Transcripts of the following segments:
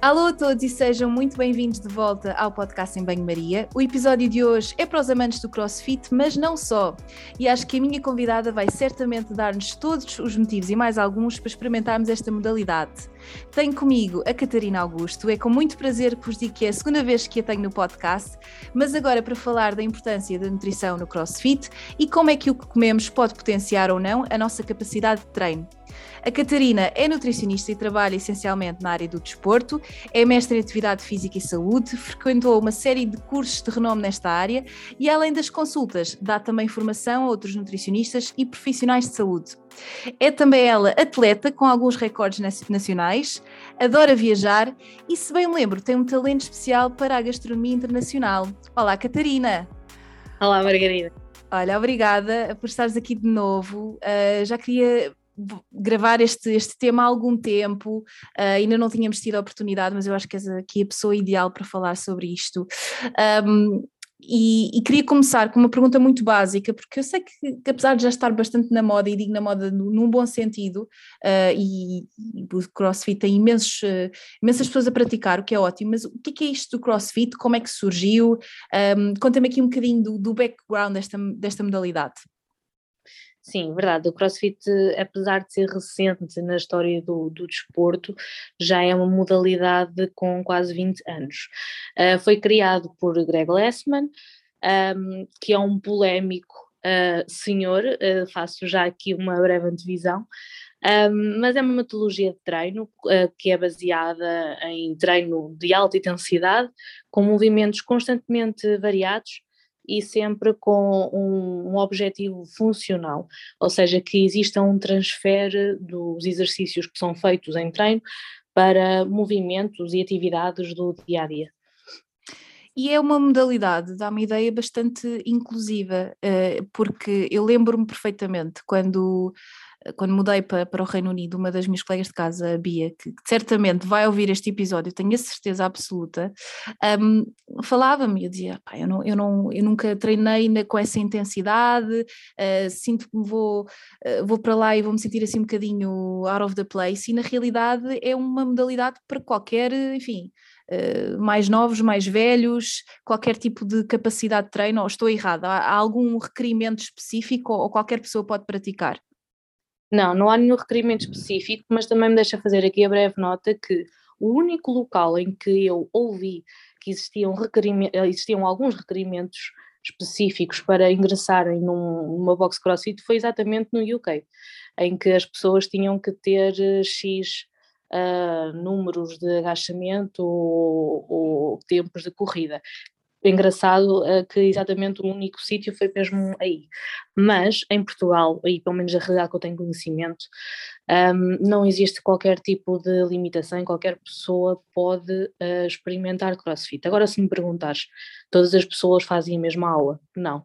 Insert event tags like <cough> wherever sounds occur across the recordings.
Alô a todos e sejam muito bem-vindos de volta ao podcast em Banho-Maria. O episódio de hoje é para os amantes do CrossFit, mas não só. E acho que a minha convidada vai certamente dar-nos todos os motivos e mais alguns para experimentarmos esta modalidade. Tenho comigo a Catarina Augusto, é com muito prazer que vos digo que é a segunda vez que a tenho no podcast, mas agora para falar da importância da nutrição no CrossFit e como é que o que comemos pode potenciar ou não a nossa capacidade de treino. A Catarina é nutricionista e trabalha essencialmente na área do desporto, é mestre em atividade física e saúde, frequentou uma série de cursos de renome nesta área e, além das consultas, dá também formação a outros nutricionistas e profissionais de saúde. É também ela atleta com alguns recordes nacionais, adora viajar e, se bem me lembro, tem um talento especial para a gastronomia internacional. Olá, Catarina! Olá, Margarida! Olha, obrigada por estares aqui de novo. Uh, já queria gravar este, este tema há algum tempo, uh, ainda não tínhamos tido a oportunidade, mas eu acho que és aqui a pessoa ideal para falar sobre isto. Um, e, e, queria começar com uma pergunta muito básica, porque eu sei que, que, apesar de já estar bastante na moda, e digo na moda num bom sentido, uh, e, e, o CrossFit tem imensos, uh, imensas pessoas a praticar, o que é ótimo, mas o que é, é isto do CrossFit? Como é que surgiu? Um, Conta-me aqui um bocadinho do, do background desta, desta modalidade. Sim, verdade. O CrossFit, apesar de ser recente na história do, do desporto, já é uma modalidade com quase 20 anos. Uh, foi criado por Greg Lessman, um, que é um polémico uh, senhor, uh, faço já aqui uma breve antevisão, um, mas é uma metodologia de treino que é baseada em treino de alta intensidade, com movimentos constantemente variados e sempre com um, um, objetivo funcional, ou seja, que exista um transfer dos exercícios que são feitos em treino para movimentos e atividades do dia a dia. E é uma modalidade, dá uma ideia bastante inclusiva, eh, porque eu lembro-me perfeitamente quando quando mudei para, para o Reino Unido, uma das minhas colegas de casa, a Bia, que, certamente vai ouvir este episódio, tenho a certeza absoluta, um, falava-me, eu dizia, eu, não, eu, não, eu nunca treinei com essa intensidade, uh, sinto que vou, uh, vou para lá e vou me sentir assim um bocadinho out of the place, e na realidade é uma modalidade para qualquer, enfim, Uh, mais novos, mais velhos, qualquer tipo de capacidade de treino, ou estou errada? Há, há algum requerimento específico ou, ou, qualquer pessoa pode praticar? Não, não há nenhum requerimento específico, mas também me deixa fazer aqui a breve nota que o único local em que eu ouvi que existiam, existiam alguns requerimentos específicos para ingressarem num, numa box crossfit foi exatamente no UK, em que as pessoas tinham que ter eh, X uh, números de agachamento ou, ou tempos de corrida engraçado uh, que exatamente o único sítio foi mesmo aí. Mas em Portugal, aí pelo menos a realidade que eu tenho conhecimento, um, não existe qualquer tipo de limitação, qualquer pessoa pode uh, experimentar crossfit. Agora, se me perguntares, todas as pessoas fazem a mesma aula? Não.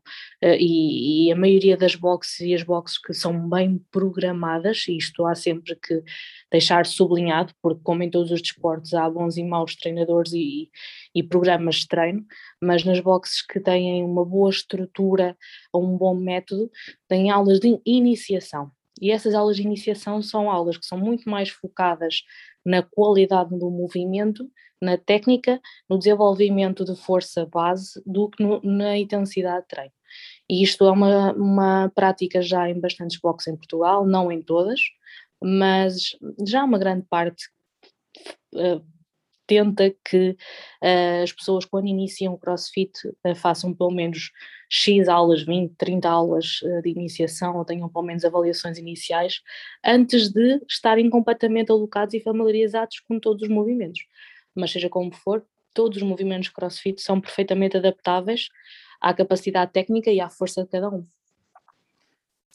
Uh, e, e, a maioria das boxes e as boxes que são bem programadas, e isto há sempre que deixar sublinhado, porque como em todos os desportos há bons e maus treinadores e, e programas de treino, mas nas boxes que têm uma boa estrutura ou um bom método, têm aulas de iniciação e essas aulas de iniciação são aulas que são muito mais focadas na qualidade do movimento, na técnica, no desenvolvimento de força base, do que no, na intensidade de treino. E isto é uma, uma prática já em bastantes boxes em Portugal, não em todas, mas já uma grande parte uh, tenta que uh, as pessoas, quando iniciam o CrossFit, uh, façam pelo menos X aulas, 20, 30 aulas uh, de iniciação, ou tenham pelo menos avaliações iniciais, antes de estarem completamente alocados e familiarizados com todos os movimentos. Mas seja como for, todos os movimentos CrossFit são perfeitamente adaptáveis à capacidade técnica e à força de cada um.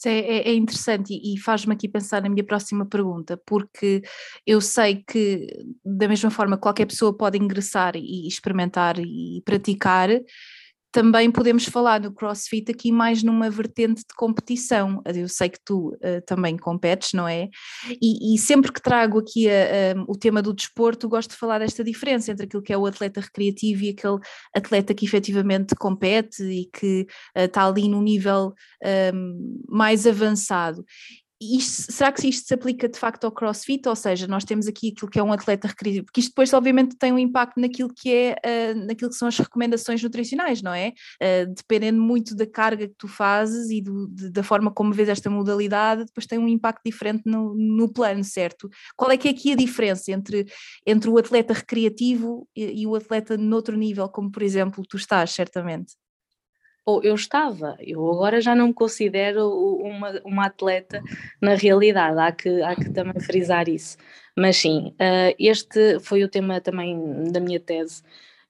É, é, é, interessante e, faz-me aqui pensar na minha próxima pergunta, porque eu sei que, da mesma forma, qualquer pessoa pode ingressar e experimentar e praticar, também podemos falar do CrossFit aqui mais numa vertente de competição. Eu sei que tu uh, também competes, não é? E, e sempre que trago aqui a, a, o tema do desporto, gosto de falar desta diferença entre aquilo que é o atleta recreativo e aquele atleta que efetivamente compete e que uh, está ali num nível um, mais avançado. Isto, será que isto se aplica de facto ao crossfit? Ou seja, nós temos aqui aquilo que é um atleta recreativo, porque isto depois obviamente tem um impacto naquilo que é, uh, naquilo que são as recomendações nutricionais, não é? Uh, dependendo muito da carga que tu fazes e do, de, da forma como vês esta modalidade, depois tem um impacto diferente no, no plano, certo? Qual é que é aqui a diferença entre, entre o atleta recreativo e, e o atleta noutro nível, como por exemplo tu estás, certamente? Ou eu estava, eu agora já não me considero uma, uma atleta na realidade, há que, há que também frisar isso. Mas sim, uh, este foi o tema também da minha tese,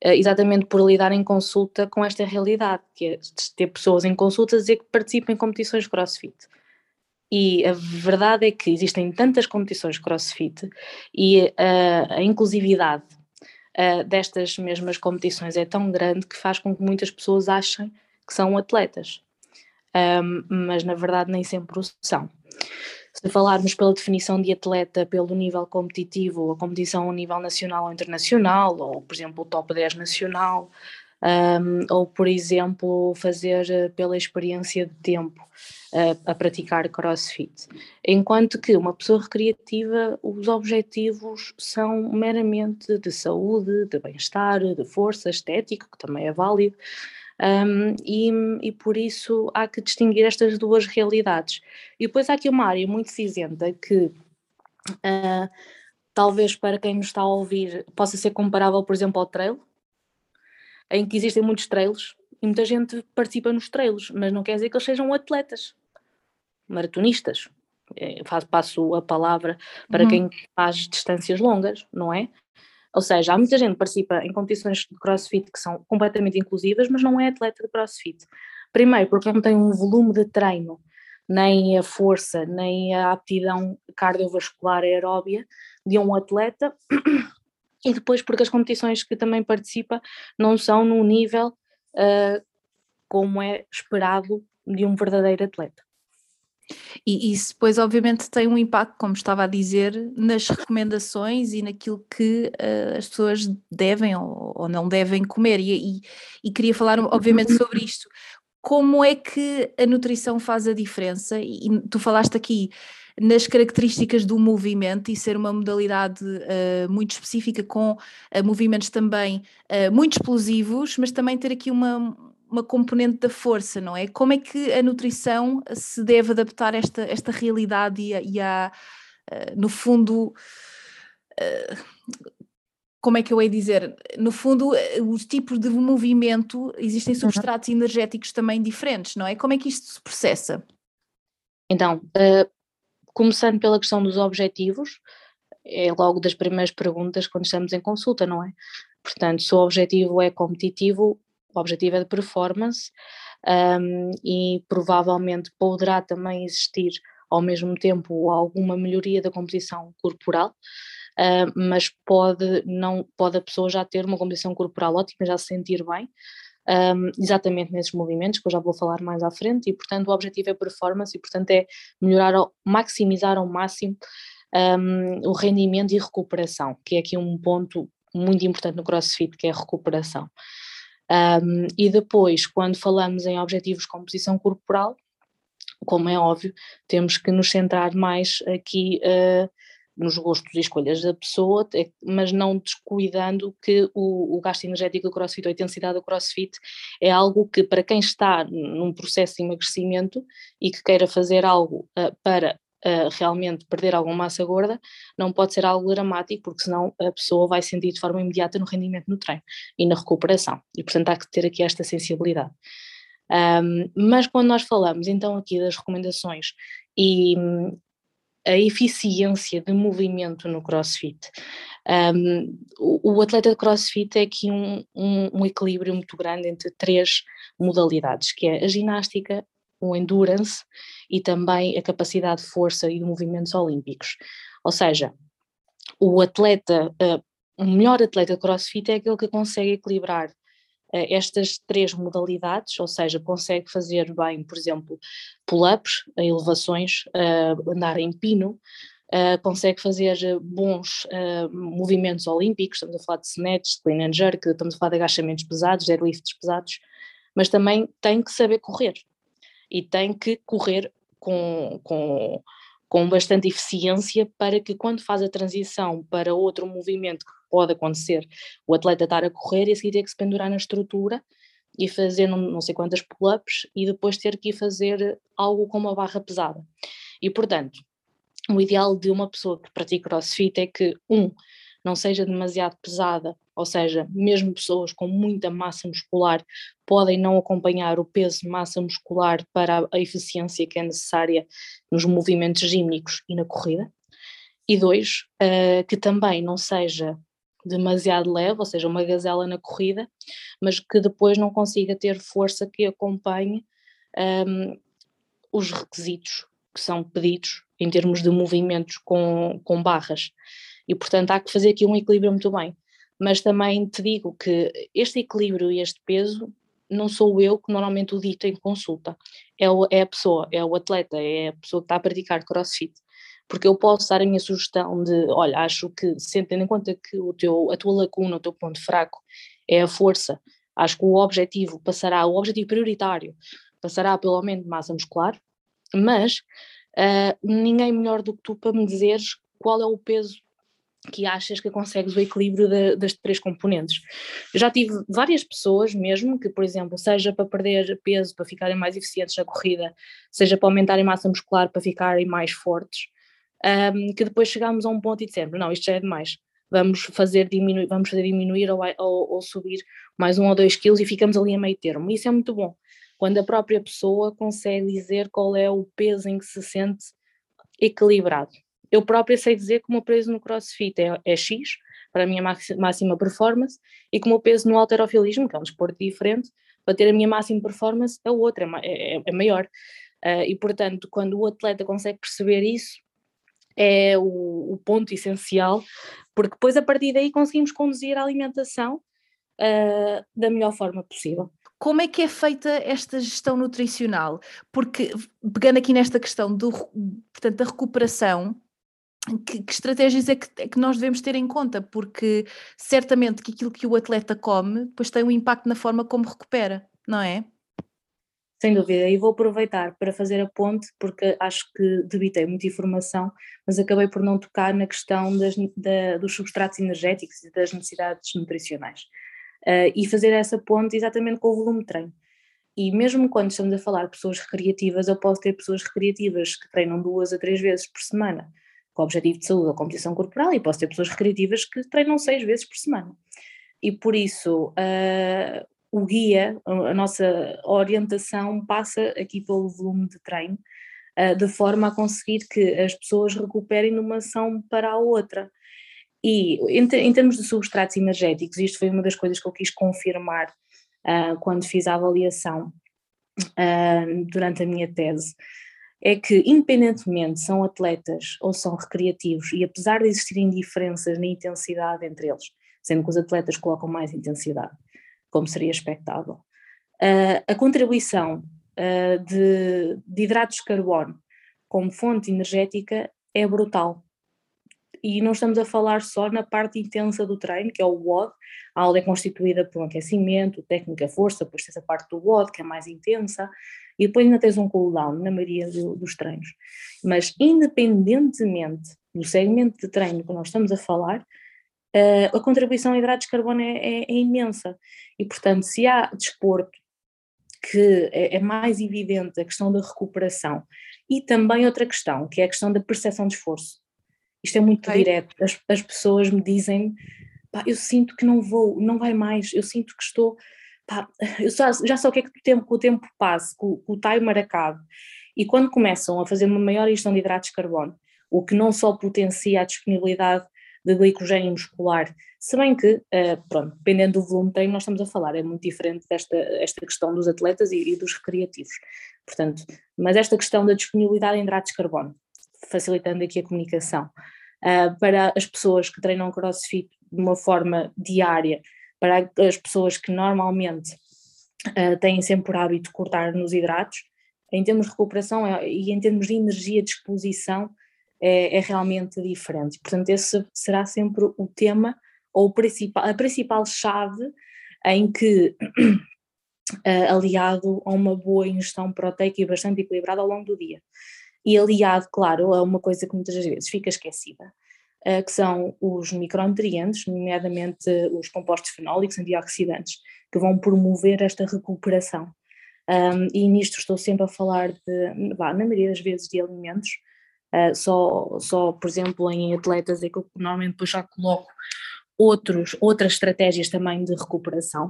uh, exatamente por lidar em consulta com esta realidade, que é ter pessoas em consulta a dizer que participam em competições crossfit. E a verdade é que existem tantas competições crossfit e uh, a inclusividade destas mesmas competições é tão grande que faz com que muitas pessoas achem que são atletas, um, mas na verdade nem sempre o são. Se falarmos pela definição de atleta pelo nível competitivo, a competição a nível nacional ou internacional, ou por exemplo o top 10 nacional, um, ou por exemplo fazer eh, pela experiência de tempo a praticar crossfit. Enquanto que uma pessoa recreativa, os objetivos são meramente de saúde, de bem-estar, de força, estético, que também é válido, um, e, e, por isso há que distinguir estas duas realidades. E depois há aqui uma área muito cinzenta que uh, talvez para quem nos está a ouvir possa ser comparável, por exemplo, ao trail, em que existem muitos trails e muita gente participa nos trails, mas não quer dizer que eles sejam atletas, maratonistas. É, passo a palavra para uhum. quem faz distâncias longas, não é? Ou seja, há muita gente que participa em competições de crossfit que são completamente inclusivas, mas não é atleta de crossfit. Primeiro, porque não tem um volume de treino, nem a força, nem a aptidão cardiovascular aeróbia de um atleta, <clears throat> e depois porque as competições que também participa não são num nível uh, como é esperado de um verdadeiro atleta. E isso depois, obviamente, tem um impacto, como estava a dizer, nas recomendações e naquilo que uh, as pessoas devem ou, ou, não devem comer. E, e, e queria falar, obviamente, sobre isto. Como é que a nutrição faz a diferença? E, e tu falaste aqui nas características do movimento e ser uma modalidade uh, muito específica com uh, movimentos também muito explosivos, mas também ter aqui uma, uma componente da força, não é? Como é que a nutrição se deve adaptar a esta, esta realidade e a, e a uh, no fundo, uh, como é que eu hei dizer? No fundo, uh, os tipos de movimento, existem uhum. substratos uhum. energéticos também diferentes, não é? Como é que isto se processa? Então, começando pela questão dos objetivos, é logo das primeiras perguntas quando estamos em consulta, não é? Portanto, se o objetivo é competitivo, o objetivo é de performance um, e provavelmente poderá também existir ao mesmo tempo alguma melhoria da composição corporal, uh, mas pode, não, pode a pessoa já ter uma composição corporal ótima, já se sentir bem, um, exatamente nesses movimentos, que eu já vou falar mais à frente, e portanto o objetivo é performance e portanto é melhorar, ao, maximizar ao máximo um, o rendimento e recuperação, que é aqui um ponto muito importante no CrossFit, que é a recuperação. Um, e depois, quando falamos em objetivos de composição corporal, como é óbvio, temos que nos centrar mais aqui uh, nos gostos e escolhas da pessoa, mas não descuidando que o, o, gasto energético do crossfit ou a intensidade do crossfit é algo que, para quem está num processo de emagrecimento e que queira fazer algo uh, para uh, realmente perder alguma massa gorda, não pode ser algo dramático, porque senão a pessoa vai sentir de forma imediata no rendimento no treino e na recuperação. E portanto há que ter aqui esta sensibilidade. Um, mas quando nós falamos então aqui das recomendações e a eficiência de movimento no crossfit. Um, o, o, atleta de crossfit é aqui um, um, equilíbrio muito grande entre três modalidades, que é a ginástica, o endurance e também a capacidade de força e de movimentos olímpicos. Ou seja, o atleta, uh, o melhor atleta de crossfit é aquele que consegue equilibrar uh, estas três modalidades, ou seja, consegue fazer bem, por exemplo, pull-ups, elevações, uh, andar em pino, Uh, consegue fazer bons uh, movimentos olímpicos, estamos a falar de snatch, clean and jerk, estamos a falar de agachamentos pesados, deadlifts pesados, mas também tem que saber correr e tem que correr com, com, com bastante eficiência para que quando faz a transição para outro movimento que pode acontecer, o atleta estar a correr e a seguir ter que se pendurar na estrutura e fazer não, sei quantas pull-ups e depois ter que ir fazer algo com uma barra pesada. E portanto, o ideal de uma pessoa que pratica crossfit é que, um, não seja demasiado pesada, ou seja, mesmo pessoas com muita massa muscular podem não acompanhar o peso de massa muscular para a eficiência que é necessária nos movimentos gímnicos e na corrida. E dois, uh, que também não seja demasiado leve, ou seja, uma gazela na corrida, mas que depois não consiga ter força que acompanhe um, ehm, os requisitos que são pedidos em termos de movimentos com, com barras. E, portanto, há que fazer aqui um equilíbrio muito bem. Mas também te digo que este equilíbrio e este peso não sou eu que normalmente o dito em consulta, é, o, é a pessoa, é o atleta, é a pessoa que está a praticar crossfit. Porque eu posso dar a minha sugestão de, olha, acho que, tendo em conta que o teu, a tua lacuna, o teu ponto fraco é a força, acho que o objetivo passará, o objetivo prioritário passará pelo aumento de massa muscular, mas uh, ninguém melhor do que tu para me dizeres qual é o peso que achas que consegues o equilíbrio de, das três componentes. Eu já tive várias pessoas mesmo que, por exemplo, seja para perder peso para ficarem mais eficientes na corrida, seja para aumentarem massa muscular para ficarem mais fortes, um, que depois chegámos a um ponto e dissemos, não, isto já é demais, vamos fazer diminuir, vamos fazer diminuir ou, ou, ou subir mais um ou dois quilos e ficamos ali a meio termo. Isso é muito bom, quando a própria pessoa consegue dizer qual é o peso em que se sente equilibrado eu própria sei dizer que o meu peso no crossfit é, é X, para a minha máxima performance, e que o meu peso no alterofilismo, que é um desporto diferente, para ter a minha máxima performance, é outra, é, é, é maior. Uh, e portanto, quando o atleta consegue perceber isso, é o, o, ponto essencial, porque depois a partir daí conseguimos conduzir a alimentação uh, da melhor forma possível. Como é que é feita esta gestão nutricional? Porque, pegando aqui nesta questão do, portanto, da recuperação, que, que, estratégias é que, é que, nós devemos ter em conta? Porque certamente que aquilo que o atleta come depois tem um impacto na forma como recupera, não é? Sem dúvida, e vou aproveitar para fazer a ponte, porque acho que debitei muita informação, mas acabei por não tocar na questão das, da, dos substratos energéticos e das necessidades nutricionais. Uh, e fazer essa ponte exatamente com o volume de treino. E mesmo quando estamos a falar de pessoas recreativas, eu posso ter pessoas recreativas que treinam duas a três vezes por semana, com o objetivo de saúde ou composição corporal, e posso ter pessoas recreativas que treinam seis vezes por semana. E por isso, uh, o guia, a nossa orientação passa aqui pelo volume de treino, uh, de forma a conseguir que as pessoas recuperem de uma ação para a outra. E em, em, termos de substratos energéticos, isto foi uma das coisas que eu quis confirmar uh, quando fiz a avaliação durante a minha tese é que, independentemente são atletas ou são recreativos, e apesar de existirem diferenças na intensidade entre eles, sendo que os atletas colocam mais intensidade, como seria expectável, uh, a contribuição uh, de, de hidratos de carbono como fonte energética é brutal. E não estamos a falar só na parte intensa do treino, que é o WOD, a aula é constituída por um aquecimento, técnica força, depois tens a parte do WOD, que é mais intensa, e depois ainda tens um cooldown na maioria do, dos treinos. Mas independentemente do segmento de treino que nós estamos a falar, uh, a contribuição a hidratos de carbono é, é, é, imensa. E portanto, se há desporto que é, é mais evidente a questão da recuperação e também outra questão, que é a questão da percepção de esforço. Isto é muito direto. As, as pessoas me dizem, eu sinto que não vou, não vai mais, eu sinto que estou pá, eu já, já sei o que é que o tempo, o tempo passa, com, com o timer acabe. E quando começam a fazer uma maior ingestão de hidratos de carbono, o que não só potencia a disponibilidade de glicogênio muscular, se bem que, uh, pronto, dependendo do volume de treino, nós estamos a falar, é muito diferente desta esta questão dos atletas e, e dos recreativos. Portanto, mas esta questão da disponibilidade em hidratos de carbono, facilitando aqui a comunicação, uh, para as pessoas que treinam crossfit de uma forma diária para as pessoas que normalmente uh, têm sempre por hábito cortar nos hidratos, em termos de recuperação é, e em termos de energia de exposição é, é, realmente diferente. Portanto, esse será sempre o tema ou a principal chave em que, uh, <clears throat> aliado a uma boa ingestão proteica e bastante equilibrada ao longo do dia. E aliado, claro, a uma coisa que muitas vezes fica esquecida, uh, que são os micronutrientes, nomeadamente os compostos fenólicos, antioxidantes, que vão promover esta recuperação. E nisto estou sempre a falar de, na maioria das vezes, de alimentos, uh, só, só, por exemplo, em atletas é que eu normalmente depois já coloco outros, outras estratégias também de recuperação.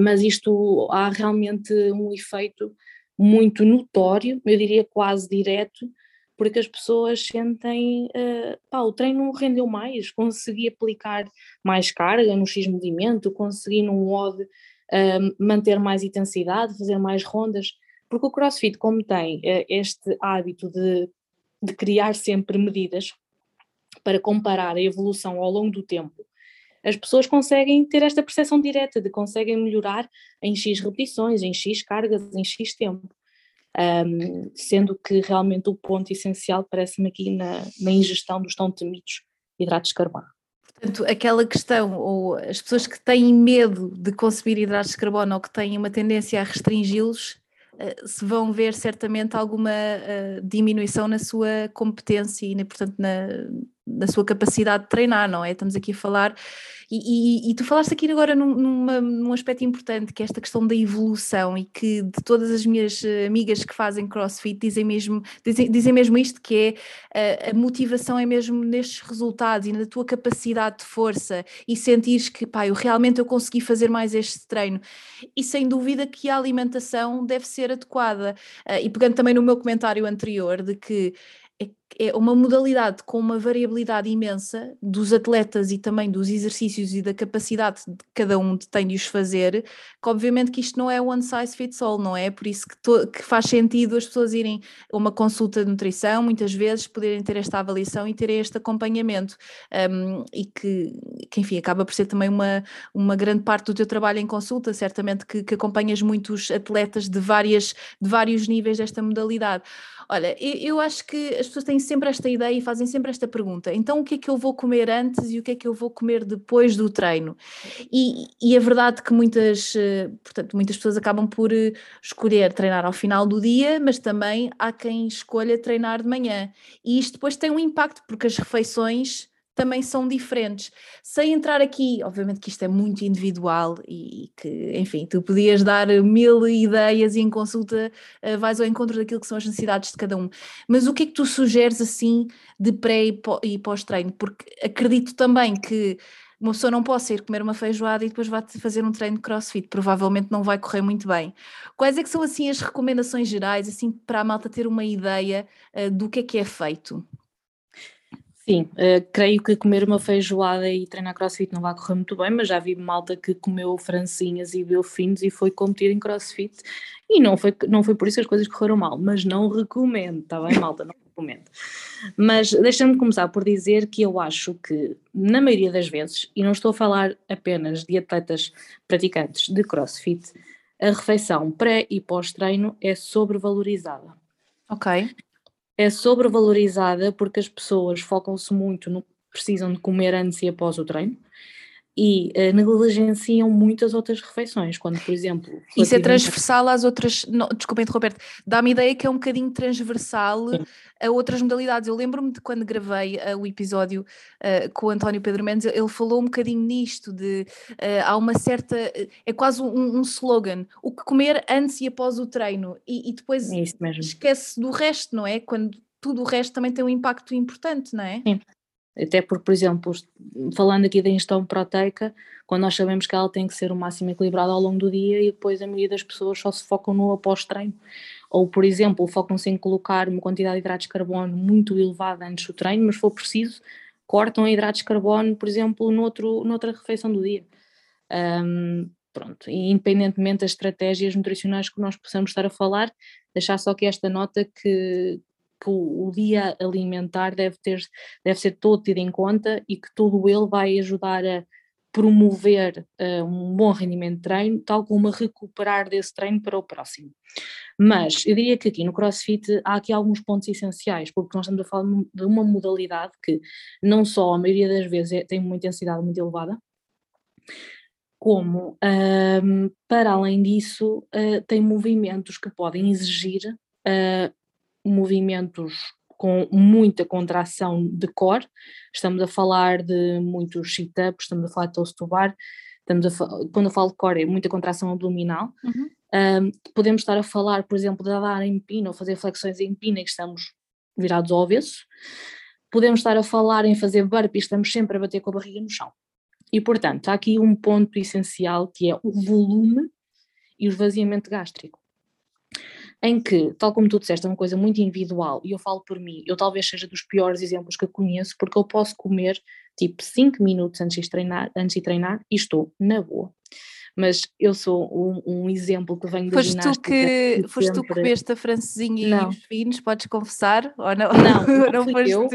Mas isto há realmente um efeito muito notório, eu diria quase direto, porque as pessoas sentem, uh, pá, o treino rendeu mais, consegui aplicar mais carga no X movimento, consegui num WOD uh, manter mais intensidade, fazer mais rondas, porque o CrossFit, como tem uh, este hábito de, de criar sempre medidas para comparar a evolução ao longo do tempo, as pessoas conseguem ter esta percepção direta de conseguem melhorar em X repetições, em X cargas, em X tempo um, sendo que realmente o ponto essencial parece-me aqui na, na, ingestão dos tão temidos hidratos de carbono. Portanto, aquela questão, ou as pessoas que têm medo de consumir hidratos de carbono ou que têm uma tendência a restringi-los, uh, se vão ver certamente alguma uh, diminuição na sua competência e, portanto, na, na sua capacidade de treinar, não é? Estamos aqui a falar e, e, e, tu falaste aqui agora num, numa, num aspecto importante, que é esta questão da evolução, e que de todas as minhas eh, amigas que fazem crossfit dizem mesmo, dizem, dizem mesmo isto, que é a, eh, a motivação é mesmo nestes resultados e na tua capacidade de força e sentires que, pá, eu realmente eu consegui fazer mais este treino. E sem dúvida que a alimentação deve ser adequada. Uh, e pegando também no meu comentário anterior de que é uma modalidade com uma variabilidade imensa dos atletas e também dos exercícios e da capacidade de cada um tem de os fazer, que obviamente que isto não é one size fits all, não é? Por isso que, to, que faz sentido as pessoas irem a uma consulta de nutrição, muitas vezes poderem ter esta avaliação e terem este acompanhamento um, e que, que, enfim, acaba por ser também uma, uma grande parte do teu trabalho em consulta, certamente que, que acompanhas muitos atletas de, várias, de vários níveis desta modalidade. Olha, eu, eu acho que as pessoas têm sempre esta ideia e fazem sempre esta pergunta: então o que é que eu vou comer antes e o que é que eu vou comer depois do treino? E, e é verdade que muitas, eh, portanto, muitas pessoas acabam por eh, escolher treinar ao final do dia, mas também há quem escolha treinar de manhã. E isto depois tem um impacto, porque as refeições também são diferentes. Sem entrar aqui, obviamente que isto é muito individual e que, enfim, tu podias dar mil ideias e em consulta uh, vais ao encontro daquilo que são as necessidades de cada um. Mas o que é que tu sugeres assim de pré e pós-treino? Porque acredito também que uma pessoa não possa ir comer uma feijoada e depois vai fazer um treino de crossfit, provavelmente não vai correr muito bem. Quais é que são assim as recomendações gerais, assim, para a malta ter uma ideia uh, do que é que é feito? Sim, uh, creio que comer uma feijoada e treinar crossfit não vai correr muito bem, mas já vi malta que comeu francinhas e finos e foi competir em crossfit e não foi, não foi por isso que as coisas correram mal, mas não recomendo, está bem, malta? Não recomendo. Mas deixa-me começar por dizer que eu acho que, na maioria das vezes, e não estou a falar apenas de atletas praticantes de crossfit, a refeição pré e pós-treino é sobrevalorizada. Ok é sobrevalorizada porque as pessoas focam-se muito no que precisam de comer antes e após o treino e uh, negligenciam muitas outras refeições, quando, por exemplo... Isso é transversal às outras... Não, desculpa interromper dá-me ideia que é um bocadinho transversal Sim. a outras modalidades. Eu lembro-me de quando gravei uh, o episódio uh, com o António Pedro Mendes, ele falou um bocadinho nisto, de há uma certa... é quase um, um, slogan, o que comer antes e após o treino, e, e depois é esquece do resto, não é? Quando tudo o resto também tem um impacto importante, não é? Sim. Até porque, por exemplo, falando aqui da ingestão proteica, quando nós sabemos que ela tem que ser o máximo equilibrada ao longo do dia e depois a maioria das pessoas só se focam no após-treino. Ou, por exemplo, focam-se em colocar uma quantidade de hidratos de carbono muito elevada antes do treino, mas se for preciso, cortam hidratos de carbono, por exemplo, noutro, noutra refeição do dia. Um, pronto, e independentemente das estratégias nutricionais que nós possamos estar a falar, deixar só que esta nota que, que o, o, dia alimentar deve, ter, deve ser todo tido em conta e que todo ele vai ajudar a promover uh, um bom rendimento de treino, tal como a recuperar desse treino para o próximo. Mas eu diria que aqui no CrossFit há aqui alguns pontos essenciais, porque nós estamos a falar de uma modalidade que não só a maioria das vezes é, tem uma intensidade muito elevada, como um, para além disso uh, tem movimentos que podem exigir uh, movimentos com muita contração de core, estamos a falar de muitos sit-ups, estamos a falar de toast to bar, estamos a, quando eu falo de core é muita contração abdominal, uhum. um, podemos estar a falar, por exemplo, de dar em pino ou fazer flexões em pino e que estamos virados ao avesso, podemos estar a falar em fazer burpees, estamos sempre a bater com a barriga no chão. E portanto, há aqui um ponto essencial que é o volume e o esvaziamento gástrico em que, tal como tu disseste, é uma coisa muito individual, e eu falo por mim, eu talvez seja dos piores exemplos que eu conheço, porque eu posso comer tipo 5 minutos antes de treinar, antes de treinar e estou na boa. Mas eu sou um, um exemplo que venho da foste Tu que, foste tu que comeste a francesinha não. e os finos, podes confessar? Ou não? Não, <laughs> não, não fui eu,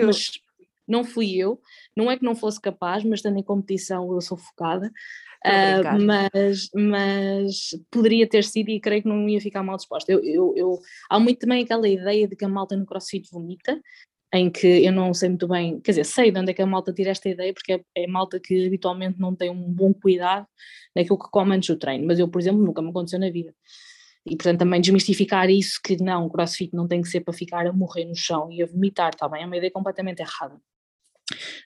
não fui eu. Não é que não fosse capaz, mas estando em competição eu sou focada. Uh, mas, mas poderia ter sido e creio que não ia ficar mal disposta. Eu, eu, eu, há muito também aquela ideia de que a malta no crossfit vomita, em que eu não sei muito bem, quer dizer, sei de onde é que a malta tira esta ideia, porque é, é malta que habitualmente não tem um bom cuidado naquilo que come antes do treino, mas eu, por exemplo, nunca me aconteceu na vida. E portanto também desmistificar isso que não, o crossfit não tem que ser para ficar a morrer no chão e a vomitar, está bem? É uma ideia completamente errada.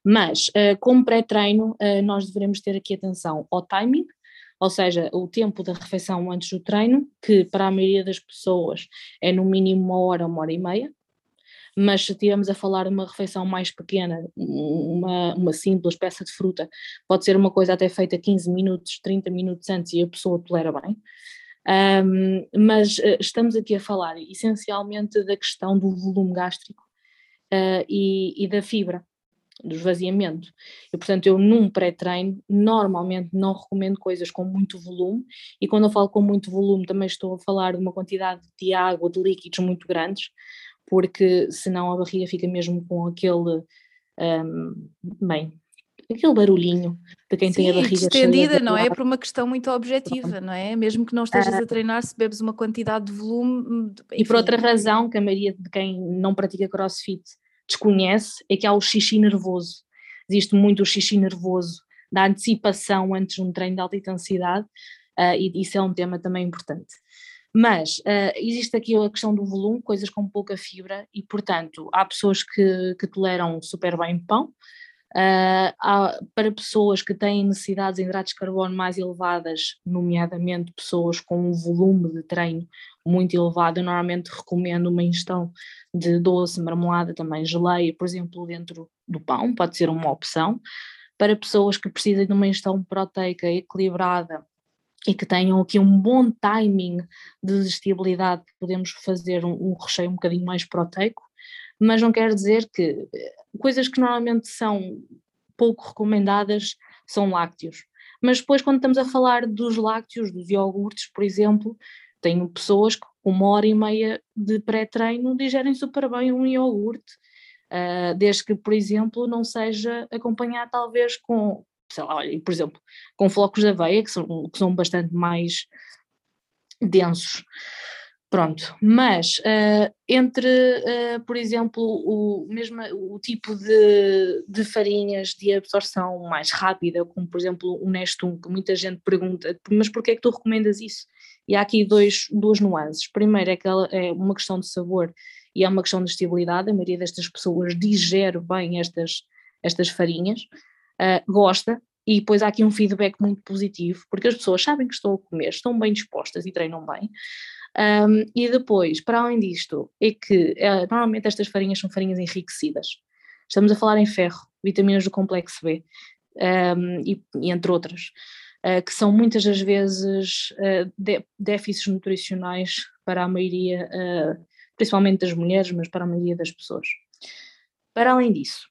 Mas, uh, como pré-treino, uh, nós devemos ter aqui atenção ao timing, ou seja, o tempo da refeição antes do treino, que para a maioria das pessoas é no mínimo uma hora, uma hora e meia, mas se estivermos a falar de uma refeição mais pequena, uma, uma simples peça de fruta, pode ser uma coisa até feita 15 minutos, 30 minutos antes e a pessoa tolera bem. Um, mas uh, estamos aqui a falar essencialmente da questão do volume gástrico uh, e, e, da fibra do esvaziamento. E, portanto, eu num pré-treino normalmente não recomendo coisas com muito volume, e quando eu falo com muito volume também estou a falar de uma quantidade de água, de líquidos muito grandes, porque senão a barriga fica mesmo com aquele, um, bem, aquele barulhinho de quem Sim, tem a barriga estendida, não é? Por uma questão muito objetiva, não é? Mesmo que não estejas a ah. treinar, se bebes uma quantidade de volume. Enfim. E por outra razão, que a maioria de quem não pratica crossfit desconhece é que há o xixi nervoso. Existe muito o xixi nervoso da antecipação antes de um treino de alta intensidade uh, e isso é um tema também importante. Mas uh, existe aqui a questão do volume, coisas com pouca fibra, e portanto há pessoas que, que toleram super bem pão, Uh, há, para pessoas que têm necessidades de hidratos de carbono mais elevadas, nomeadamente pessoas com um volume de treino muito elevado, eu normalmente recomendo uma ingestão de doce, marmelada, também geleia, por exemplo, dentro do pão, pode ser uma opção. Para pessoas que precisem de uma ingestão proteica equilibrada e que tenham aqui um bom timing de digestibilidade, podemos fazer um, um recheio um bocadinho mais proteico, mas não quer dizer que eh, coisas que normalmente são pouco recomendadas são lácteos. Mas depois, quando estamos a falar dos lácteos, dos iogurtes, por exemplo, tenho pessoas que com uma hora e meia de pré-treino digerem super bem um iogurte, uh, desde que, por exemplo, não seja acompanhado talvez com, sei lá, por exemplo, com flocos de aveia, que são, que são bastante mais densos. Pronto, mas uh, entre, uh, por exemplo, o, mesmo, o tipo de, de farinhas de absorção mais rápida, como por exemplo o Nestum, que muita gente pergunta, mas porquê é que tu recomendas isso? E há aqui dois, duas nuances. Primeiro é que ela é uma questão de sabor e é uma questão de estabilidade, a maioria destas pessoas digere bem estas, estas farinhas, uh, gosta, e depois há aqui um feedback muito positivo, porque as pessoas sabem que estão a comer, estão bem dispostas e treinam bem, um, e depois, para além disto, é que é, normalmente estas farinhas são farinhas enriquecidas. Estamos a falar em ferro, vitaminas do complexo B, um, e, e, entre outras, que são muitas das vezes de, déficits nutricionais para a maioria, uh, principalmente das mulheres, mas para a maioria das pessoas. Para além disso,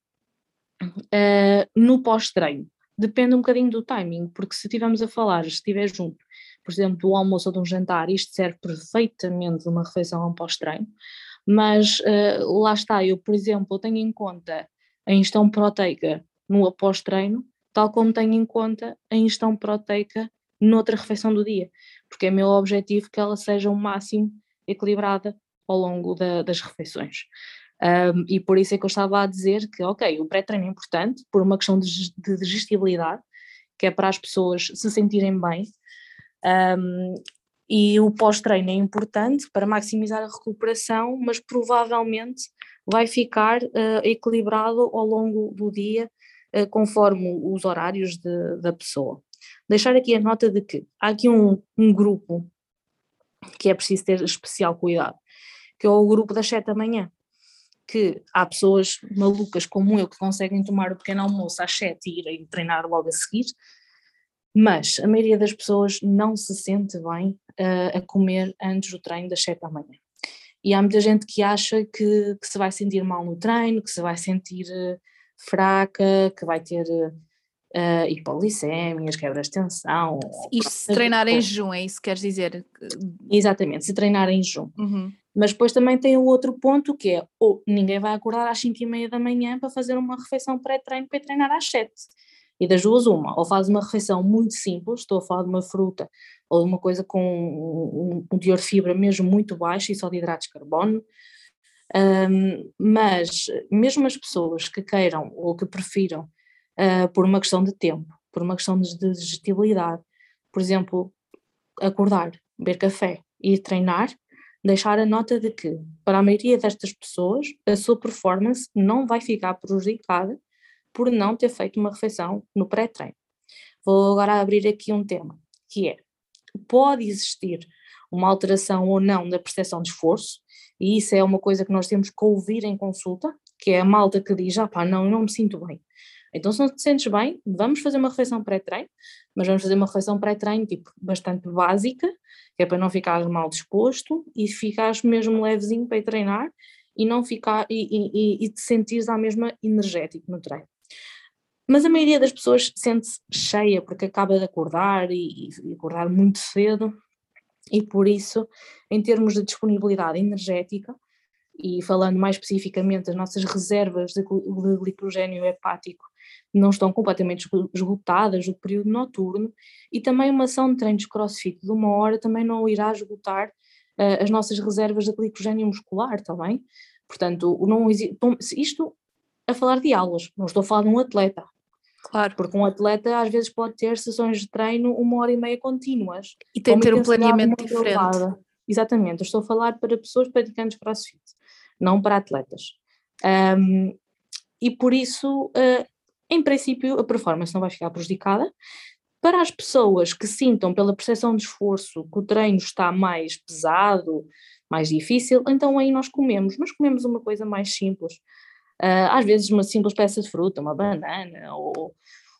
no pós-treino, depende um bocadinho do timing, porque se estivermos a falar, se estiver junto por exemplo, do almoço ou de um jantar, isto serve perfeitamente de uma refeição a um pós-treino, mas lá está, eu, por exemplo, tenho em conta a ingestão proteica no após-treino, tal como tenho em conta a ingestão proteica noutra refeição do dia, porque é meu objetivo que ela seja o máximo equilibrada ao longo da, das refeições. Um, e por isso é que eu estava a dizer que, ok, o pré-treino é importante por uma questão de, de digestibilidade, que é para as pessoas se sentirem bem, um, E o pós-treino é importante para maximizar a recuperação, mas provavelmente vai ficar uh, equilibrado ao longo do dia, conforme os horários de, da pessoa. Deixar aqui a nota de que há aqui um, um grupo que é preciso ter especial cuidado, que é o grupo das 7 da manhã que há pessoas malucas como eu que conseguem tomar o pequeno almoço às 7 e irem treinar logo a seguir, mas a maioria das pessoas não se sente bem uh, a comer antes do treino das 7 da manhã. E há muita gente que acha que, que se vai sentir mal no treino, que se vai sentir uh, fraca, que vai ter uh, hipoglicémias, quebras de tensão. Isto se treinar em jejum, é isso que queres dizer? Exatamente, se treinar em jejum. Uhum. Mas depois também tem o outro ponto que é, ou ninguém vai acordar às 5 e meia da manhã para fazer uma refeição pré-treino para treinar às 7 e das duas, uma, ou faz uma refeição muito simples, estou a falar de uma fruta ou de uma coisa com um, um teor de fibra mesmo muito baixo e só de hidratos de carbono, um, mas mesmo as pessoas que queiram ou que prefiram, uh, por uma questão de tempo, por uma questão de digestibilidade, por exemplo, acordar, beber café e treinar, deixar a nota de que, para a maioria destas pessoas, a sua performance não vai ficar prejudicada por não ter feito uma refeição no pré-treino. Vou agora abrir aqui um tema, que é, pode existir uma alteração ou não da percepção de esforço, e isso é uma coisa que nós temos que ouvir em consulta, que é a malta que diz, ah pá, não, não me sinto bem. Então se não te sentes bem, vamos fazer uma refeição pré-treino, mas vamos fazer uma refeição pré-treino tipo bastante básica, que é para não ficares mal disposto e ficares mesmo levezinho para ir treinar e não ficar e, e, e te sentires à mesma energético no treino. Mas a maioria das pessoas sente-se cheia porque acaba de acordar e, e acordar muito cedo, e por isso, em termos de disponibilidade energética, e falando mais especificamente, as nossas reservas de, de glicogênio hepático não estão completamente esgotadas no período noturno, e também uma ação de treinos crossfit de uma hora também não irá esgotar uh, as nossas reservas de glicogênio muscular também. Portanto, não isto a falar de aulas, não estou a falar de um atleta. Claro. Porque um atleta às vezes pode ter sessões de treino uma hora e meia contínuas. E tem que ter um planeamento diferente. Elevada. Exatamente, eu estou a falar para pessoas praticantes crossfit, não para atletas. Um, e por isso, uh, em princípio, a performance não vai ficar prejudicada. Para as pessoas que sintam pela percepção de esforço que o treino está mais pesado, mais difícil, então aí nós comemos, mas comemos uma coisa mais simples. Uh, às vezes uma simples peça de fruta, uma banana ou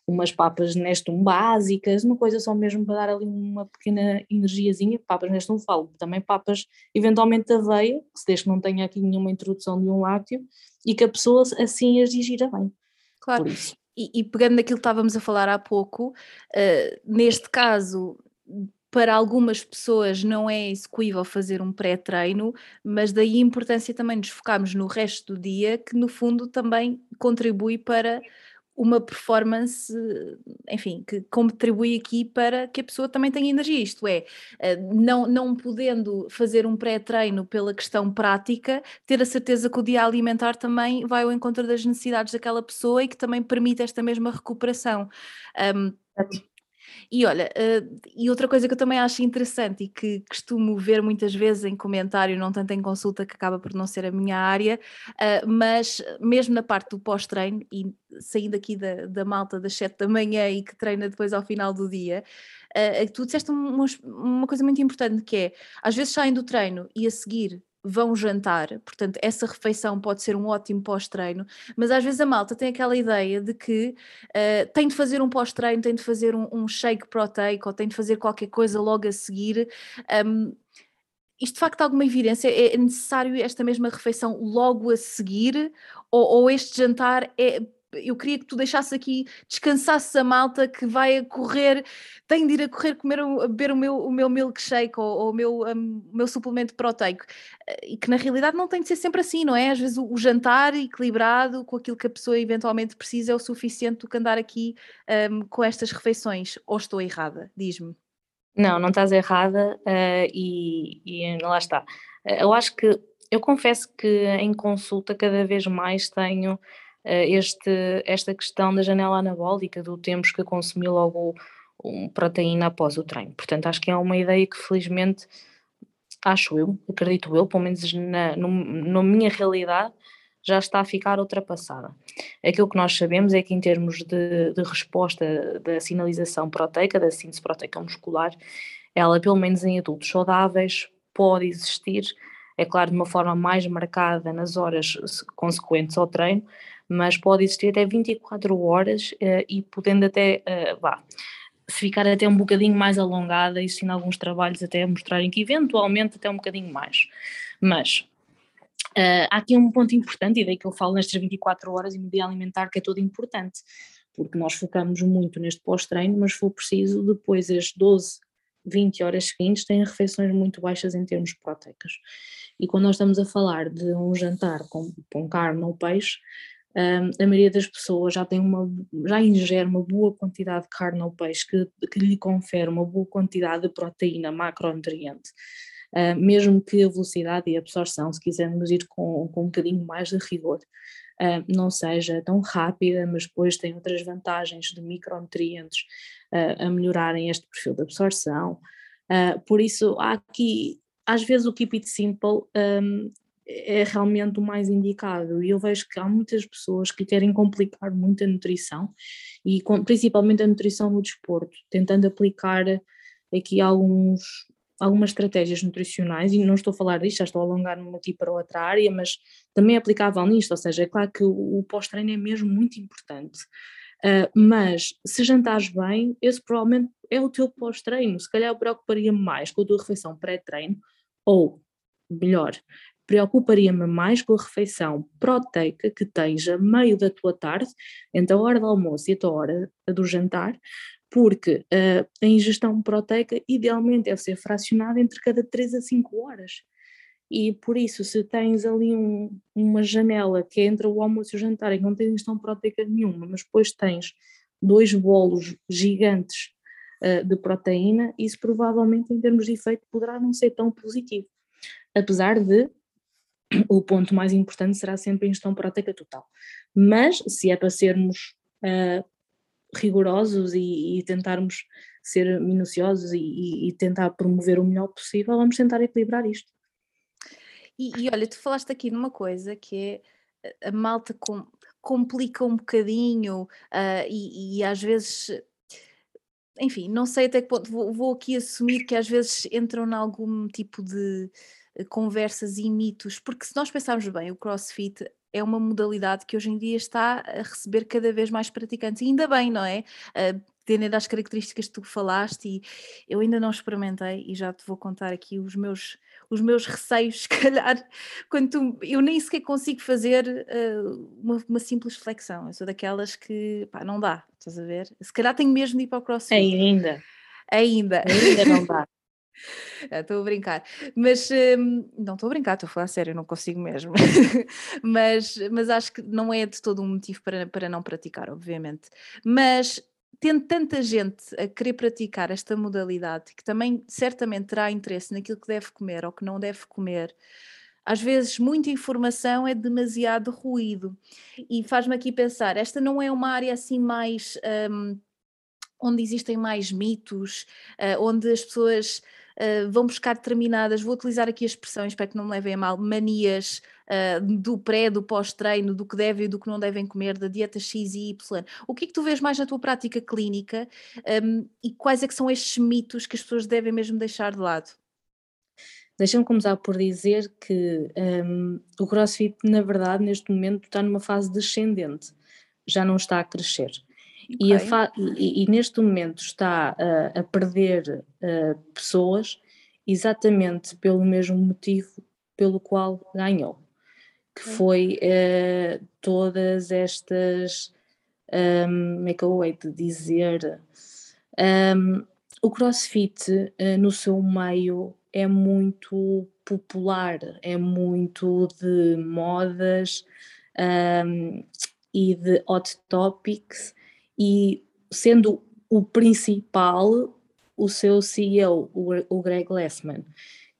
umas papas Nestum básicas, uma coisa só mesmo para dar ali uma pequena energiazinha, papas Nestum falo, também papas eventualmente de aveia, que se deixa que não tenha aqui nenhuma introdução de um lácteo, e que a pessoa assim as digira bem. Claro, e, e, pegando naquilo que estávamos a falar há pouco, uh, neste caso para algumas pessoas não é execuível fazer um pré-treino, mas daí a importância também nos focarmos no resto do dia, que no fundo também contribui para uma performance, enfim, que contribui aqui para que a pessoa também tenha energia, isto é, eh, não, não podendo fazer um pré-treino pela questão prática, ter a certeza que o dia alimentar também vai ao encontro das necessidades daquela pessoa e que também permite esta mesma recuperação. Um, e olha, uh, e outra coisa que eu também acho interessante e que costumo ver muitas vezes em comentário, não tanto em consulta, que acaba por não ser a minha área, uh, mas mesmo na parte do pós-treino, e saindo aqui da, da malta das 7 da manhã e que treina depois ao final do dia, uh, tu disseste uma, uma coisa muito importante que é, às vezes saem do treino e a seguir vão jantar, portanto, essa refeição pode ser um ótimo pós-treino, mas às vezes a malta tem aquela ideia de que uh, tem de fazer um pós-treino, tem de fazer um, um, shake proteico ou tem de fazer qualquer coisa logo a seguir. Um, isto de facto alguma evidência? É necessário esta mesma refeição logo a seguir? Ou, ou este jantar é eu queria que tu deixasses aqui, descansasses a malta que vai a correr, tem de ir a correr comer, a beber o meu, o meu milkshake ou, ou o meu, um, meu suplemento proteico. Eh, e que na realidade não tem de ser sempre assim, não é? Às vezes o, o, jantar equilibrado com aquilo que a pessoa eventualmente precisa é o suficiente do que andar aqui um, com estas refeições. Ou estou errada? Diz-me. Não, não estás errada uh, e, e lá está. Eh, eu acho que, eu confesso que em consulta cada vez mais tenho este, esta questão da janela anabólica, do temos que consumir logo um proteína após o treino. Portanto, acho que é uma ideia que felizmente, acho eu, acredito eu, pelo menos na, no, na minha realidade, já está a ficar ultrapassada. Aquilo que nós sabemos é que, em termos de, de resposta da sinalização proteica, da síntese proteica muscular, ela, pelo menos em adultos saudáveis, pode existir, é claro, de uma forma mais marcada nas horas consequentes ao treino, mas pode existir até 24 horas uh, e podendo até, uh, vá, se ficar até um bocadinho mais alongada, existindo alguns trabalhos até mostrarem que eventualmente até um bocadinho mais. Mas Uh, há aqui um ponto importante, e daí que eu falo nestas 24 horas e no dia alimentar, que é todo importante, porque nós focamos muito neste pós-treino, mas se for preciso, depois as 12, 20 horas seguintes, têm refeições muito baixas em termos proteicos. E quando nós estamos a falar de um jantar com, com carne ou peixe, a maioria das pessoas já tem uma, já ingere uma boa quantidade de carne ou peixe que, que lhe confere uma boa quantidade de proteína, macronutriente. Uh, mesmo que a velocidade e a absorção, se quisermos ir com, com um bocadinho mais de rigor, uh, não seja tão rápida, mas depois tem outras vantagens de micronutrientes uh, a melhorarem este perfil de absorção. por isso, há aqui, às vezes, o Keep It Simple um, é realmente o mais indicado. E eu vejo que há muitas pessoas que querem complicar muito a nutrição, e com, principalmente a nutrição no desporto, tentando aplicar aqui alguns algumas estratégias nutricionais, e não estou a falar disto, já estou a alongar-me aqui para outra área, mas também é aplicável nisto, ou seja, é claro que o, o pós-treino é mesmo muito importante, uh, mas se jantares bem, esse provavelmente é o teu pós-treino, se calhar eu preocuparia-me mais com a tua refeição pré-treino, ou melhor, preocuparia-me mais com a refeição proteica que tens a meio da tua tarde, entre a hora do almoço e a tua hora do jantar, porque uh, a ingestão proteica idealmente deve ser fracionada entre cada 3 a 5 horas. E por isso, se tens ali um, uma janela que é entre o almoço e o jantar e não tens ingestão proteica nenhuma, mas depois tens dois bolos gigantes uh, de proteína, isso provavelmente em termos de efeito poderá não ser tão positivo. Apesar de o ponto mais importante será sempre a ingestão proteica total. Mas se é para sermos uh, rigorosos e, e tentarmos ser minuciosos e, e, tentar promover o melhor possível, vamos tentar equilibrar isto. E, e olha, tu falaste aqui numa coisa que é a malta com, complica um bocadinho uh, e, às vezes, enfim, não sei até que ponto, vou, vou aqui assumir que às vezes entram em algum tipo de conversas e mitos, porque se nós pensarmos bem, o CrossFit é uma modalidade que hoje em dia está a receber cada vez mais praticantes, e ainda bem, não é? Uh, tendo as características que tu falaste, e eu ainda não experimentei, e já te vou contar aqui os meus, os meus receios, <laughs> se calhar, quando tu, eu nem sequer consigo fazer uh, uma, uma, simples flexão, eu sou daquelas que, pá, não dá, estás a ver? Se calhar tenho mesmo de ir para o crossfit. Ainda. Ainda. Ainda não dá. <laughs> <laughs> Estou a brincar, mas hum, não estou a brincar, estou a falar sério, não consigo mesmo. <laughs> mas, mas acho que não é de todo um motivo para, para não praticar, obviamente. Mas tendo tanta gente a querer praticar esta modalidade, que também certamente terá interesse naquilo que deve comer ou que não deve comer, às vezes muita informação é demasiado ruído. E faz-me aqui pensar, esta não é uma área assim mais. Um, onde existem mais mitos, uh, onde as pessoas uh, vão buscar determinadas, vou utilizar aqui a expressão, espero que não me levem a mal, manias uh, do pré, do pós-treino, do que devem e do que não devem comer, da dieta X e Y. O que é que tu vês mais na tua prática clínica um, e quais é que são estes mitos que as pessoas devem mesmo deixar de lado? Deixa-me começar por dizer que um, o CrossFit, na verdade, neste momento está numa fase descendente, já não está a crescer. Okay. E, e, e, neste momento está uh, a perder uh, pessoas exatamente pelo mesmo motivo pelo qual ganhou, que foi uh, todas estas, um, como é que eu hei de dizer, um, o crossfit no seu meio é muito popular, é muito de modas um, e de hot topics e sendo o principal o seu CEO, o, Greg Lessman,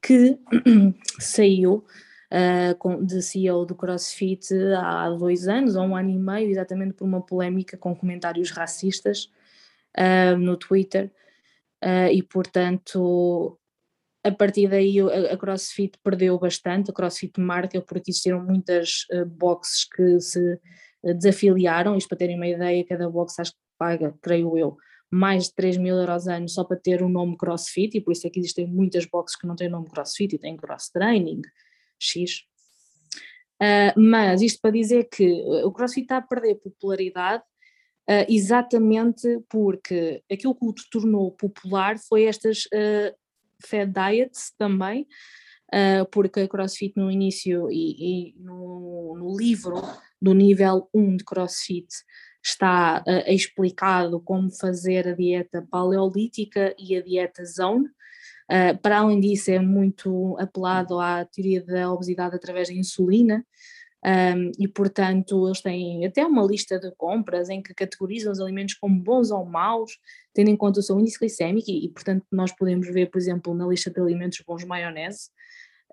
que <clears throat> saiu uh, de CEO do CrossFit há dois anos, ou um ano e meio, exatamente por uma polémica com comentários racistas uh, no Twitter, uh, e portanto a partir daí a, CrossFit perdeu bastante, a CrossFit marca, porque existiram muitas boxes que se desafiliaram, isto para terem uma ideia, cada box acho que paga, creio eu, mais de 3 mil euros anos só para ter o nome CrossFit, e por isso é que existem muitas boxes que não têm nome CrossFit e têm Cross Training, X. Uh, mas isto para dizer que o CrossFit está a perder popularidade uh, exatamente porque aquilo que o tornou popular foi estas uh, fed diets também, porque a CrossFit no início e, e no, no livro do nível 1 de CrossFit está uh, explicado como fazer a dieta paleolítica e a dieta zone. Uh, para além disso, é muito apelado à teoria da obesidade através da insulina, um, e portanto eles têm até uma lista de compras em que categorizam os alimentos como bons ou maus, tendo em conta o seu índice glicémico, e, e portanto nós podemos ver, por exemplo, na lista de alimentos bons maionese,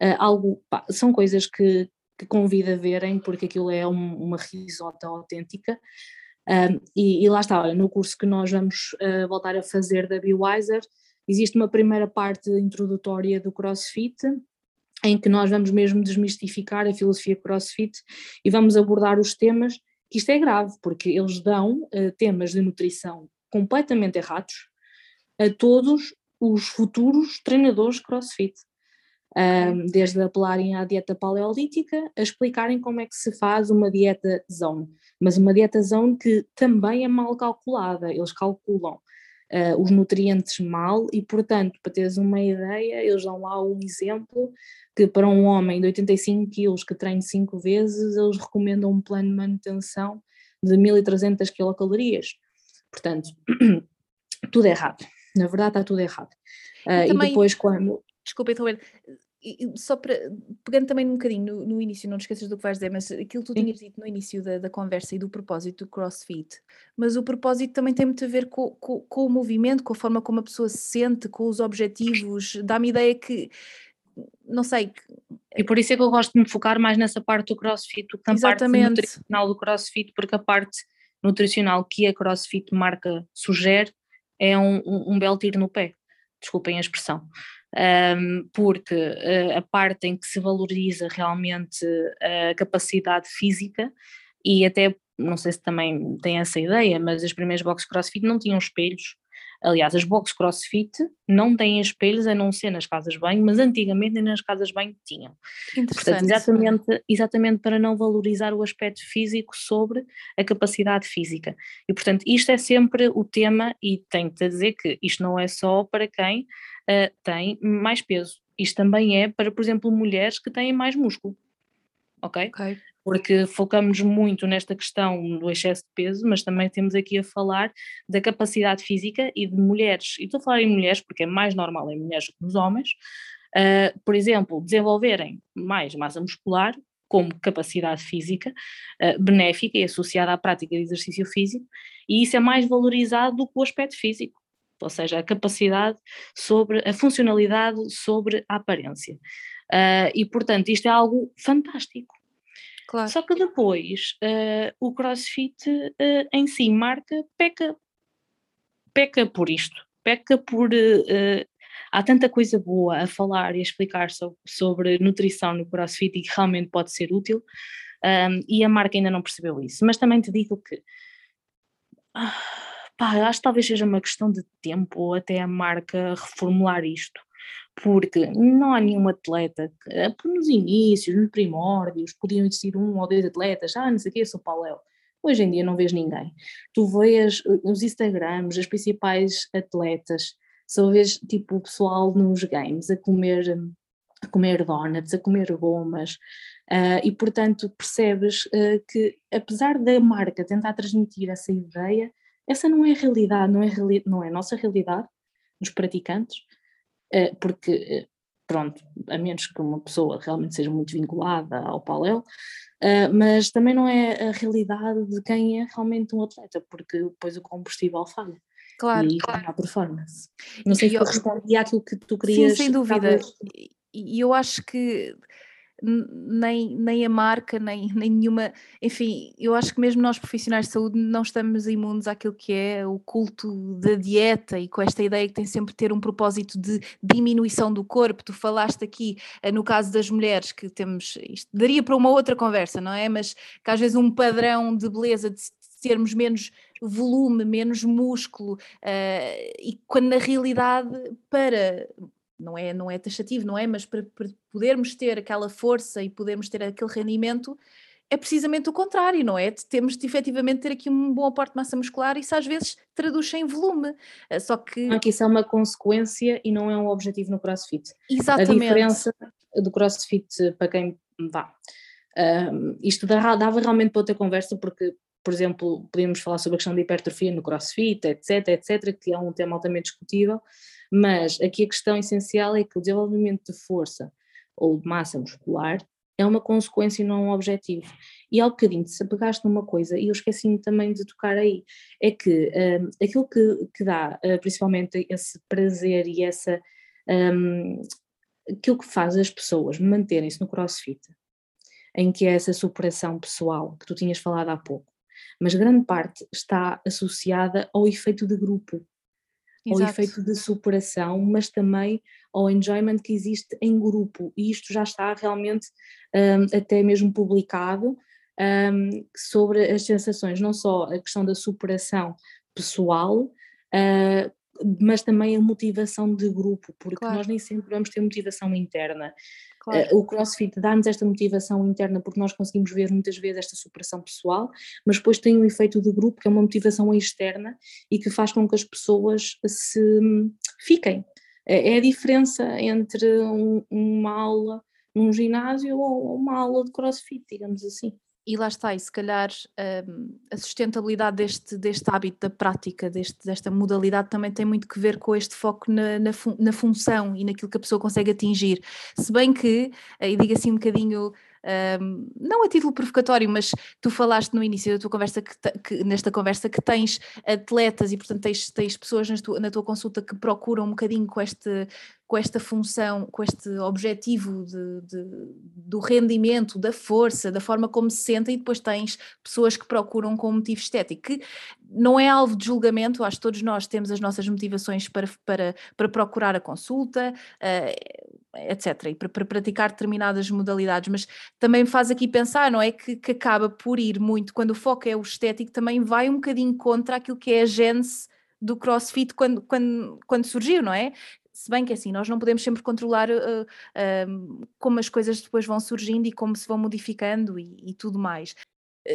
uh, algo, pá, são coisas que, que convido a verem, porque aquilo é um, uma risota autêntica, um, e, e, lá está, olha, no curso que nós vamos uh, voltar a fazer da BeWiser, existe uma primeira parte introdutória do CrossFit, em que nós vamos mesmo desmistificar a filosofia CrossFit e vamos abordar os temas, que isto é grave, porque eles dão uh, temas de nutrição completamente errados a todos os futuros treinadores CrossFit um, desde apelarem à dieta paleolítica a explicarem como é que se faz uma dieta zone, mas uma dieta zone que também é mal calculada, eles calculam uh, os nutrientes mal e portanto, para teres uma ideia, eles dão lá um exemplo que para um homem de 85 quilos que treine 5 vezes, eles recomendam um plano de manutenção de 1300 quilocalorias, portanto, <clears throat> tudo errado, na verdade está tudo errado. Uh, e, também... e depois quando desculpa interromper, só para, pegando também um bocadinho no, no, início, não te esqueças do que vais dizer, mas aquilo que tu tinhas dito no início da, da, conversa e do propósito do CrossFit, mas o propósito também tem muito a ver com, com, com o movimento, com a forma como a pessoa se sente, com os objetivos, dá-me ideia que, não sei... E por isso é que eu gosto de me focar mais nessa parte do CrossFit do que na Exatamente. parte nutricional do CrossFit, porque a parte nutricional que a CrossFit marca sugere é um, um, um belo tiro no pé, desculpem a expressão um, porque uh, a parte em que se valoriza realmente a capacidade física e até, não sei se também tem essa ideia, mas as primeiras boxes crossfit não tinham espelhos. Aliás, as boxes crossfit não têm espelhos a não ser nas casas de banho, mas antigamente nem nas casas de banho tinham. Portanto, exatamente, exatamente para não valorizar o aspecto físico sobre a capacidade física. E portanto, isto é sempre o tema, e tenho-te a dizer que isto não é só para quem uh, tem mais peso. Isto também é para, por exemplo, mulheres que têm mais músculo. Ok? Ok. Porque focamos muito nesta questão do excesso de peso, mas também temos aqui a falar da capacidade física e de mulheres, e estou a falar em mulheres porque é mais normal em mulheres do que nos homens, uh, por exemplo, desenvolverem mais massa muscular como capacidade física uh, benéfica e associada à prática de exercício físico, e isso é mais valorizado do que o aspecto físico ou seja, a capacidade sobre a funcionalidade sobre a aparência. Uh, e portanto, isto é algo fantástico. Claro. Só que depois uh, o CrossFit uh, em si, marca, peca, peca por isto, peca por. há tanta coisa boa a falar e a explicar sobre, sobre nutrição no CrossFit e que realmente pode ser útil, um, e a marca ainda não percebeu isso. Mas também te digo que. Ah, pá, acho que talvez seja uma questão de tempo ou até a marca reformular isto, porque não há nenhum atleta eh, nos inícios, nos primórdios, podiam existir um ou dois atletas, ah, não sei o que, sou Paulo. Hoje em dia não vês ninguém. Tu vês os Instagrams, as principais atletas, só vês tipo o pessoal nos games a comer, a comer donuts, a comer gomas, uh, e portanto percebes uh, que apesar da marca tentar transmitir essa ideia, essa não é a realidade, não é, não é a nossa realidade, dos praticantes, eh, porque, eh, pronto, a menos que uma pessoa realmente seja muito vinculada ao paleo, eh, mas também não é a realidade de quem é realmente um atleta, porque depois o combustível falha. Claro, e claro. a performance. Não sei se eu respondi àquilo que tu querias. Sim, sem dúvida. E eu acho que nem, nem a marca, nem, <laughs> nem nenhuma. Enfim, eu acho que mesmo nós profissionais de saúde não estamos imunes àquilo que é o culto da dieta e com esta ideia que tem sempre ter um propósito de diminuição do corpo. Tu falaste aqui, eh, no caso das mulheres, que temos. Isto daria para uma outra conversa, não é? Mas que às vezes um padrão de beleza de termos menos volume, menos músculo, uh, e quando na realidade, para não é, não é taxativo, não é? Mas para, para, podermos ter aquela força e podermos ter aquele rendimento, é precisamente o contrário, não é? Temos de efetivamente ter aqui um bom aporte de massa muscular e isso às vezes traduz em volume. Eh, só que. Aqui isso é uma consequência e não é um objetivo no CrossFit. Exatamente. A diferença do CrossFit para quem vá. Um, isto dava realmente para outra conversa, porque por exemplo, podíamos falar sobre a questão da hipertrofia no crossfit, etc, etc, que é um tema altamente discutível, mas aqui a questão essencial é que o desenvolvimento de força ou de massa muscular é uma consequência e não um objetivo. E ao bocadinho se apegaste numa coisa, e eu esqueci-me também de tocar aí, é que um, aquilo que, que dá uh, principalmente esse prazer e essa. Um, aquilo que faz as pessoas manterem-se no crossfit, em que é essa superação pessoal que tu tinhas falado há pouco, mas grande parte está associada ao efeito de grupo, Exato. ao efeito de superação, mas também ao enjoyment que existe em grupo, e isto já está realmente um, até mesmo publicado um, sobre as sensações, não só a questão da superação pessoal, uh, mas também a motivação de grupo, porque claro. nós nem sempre vamos ter motivação interna. Claro. Uh, o CrossFit dá-nos esta motivação interna porque nós conseguimos ver muitas vezes esta superação pessoal, mas depois tem um efeito de grupo que é uma motivação externa e que faz com que as pessoas se fiquem. É, é a diferença entre um, uma aula num ginásio ou uma aula de CrossFit, digamos assim e lá está, e se calhar um, a sustentabilidade deste, deste hábito, da prática, deste, desta modalidade também tem muito que ver com este foco na, na, fun na função e naquilo que a pessoa consegue atingir. Se bem que, e digo assim um bocadinho um, não a título provocatório, mas tu falaste no início da tua conversa, que, que nesta conversa, que tens atletas e, portanto, tens, tens pessoas na tua, consulta que procuram um bocadinho com este, com esta função, com este objetivo de, de, do rendimento, da força, da forma como se sentem, e depois tens pessoas que procuram com um motivo estético, que não é alvo de julgamento, acho que todos nós temos as nossas motivações para, para, para procurar a consulta, uh, etc., e para, para, praticar determinadas modalidades, mas também faz aqui pensar, não é? Que, que acaba por ir muito, quando o foco é o estético, também vai um bocadinho contra aquilo que é a gênese do crossfit quando, quando, quando surgiu, não é? se bem que assim, nós não podemos sempre controlar uh, uh, como as coisas depois vão surgindo e como se vão modificando e, e tudo mais.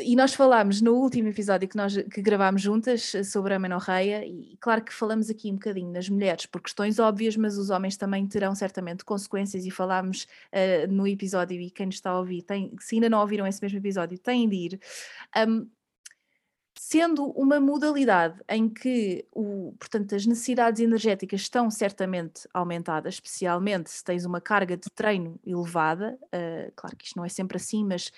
E nós falámos no último episódio que nós que gravámos juntas eh, sobre a menorreia, e claro que falamos aqui um bocadinho nas mulheres por questões óbvias, mas os homens também terão certamente consequências, e falámos uh, no episódio, e quem nos está a ouvir, tem, se ainda não ouviram esse mesmo episódio, têm de ir. Um, sendo uma modalidade em que o, portanto, as necessidades energéticas estão certamente aumentadas, especialmente se tens uma carga de treino elevada, uh, claro que isto não é sempre assim, mas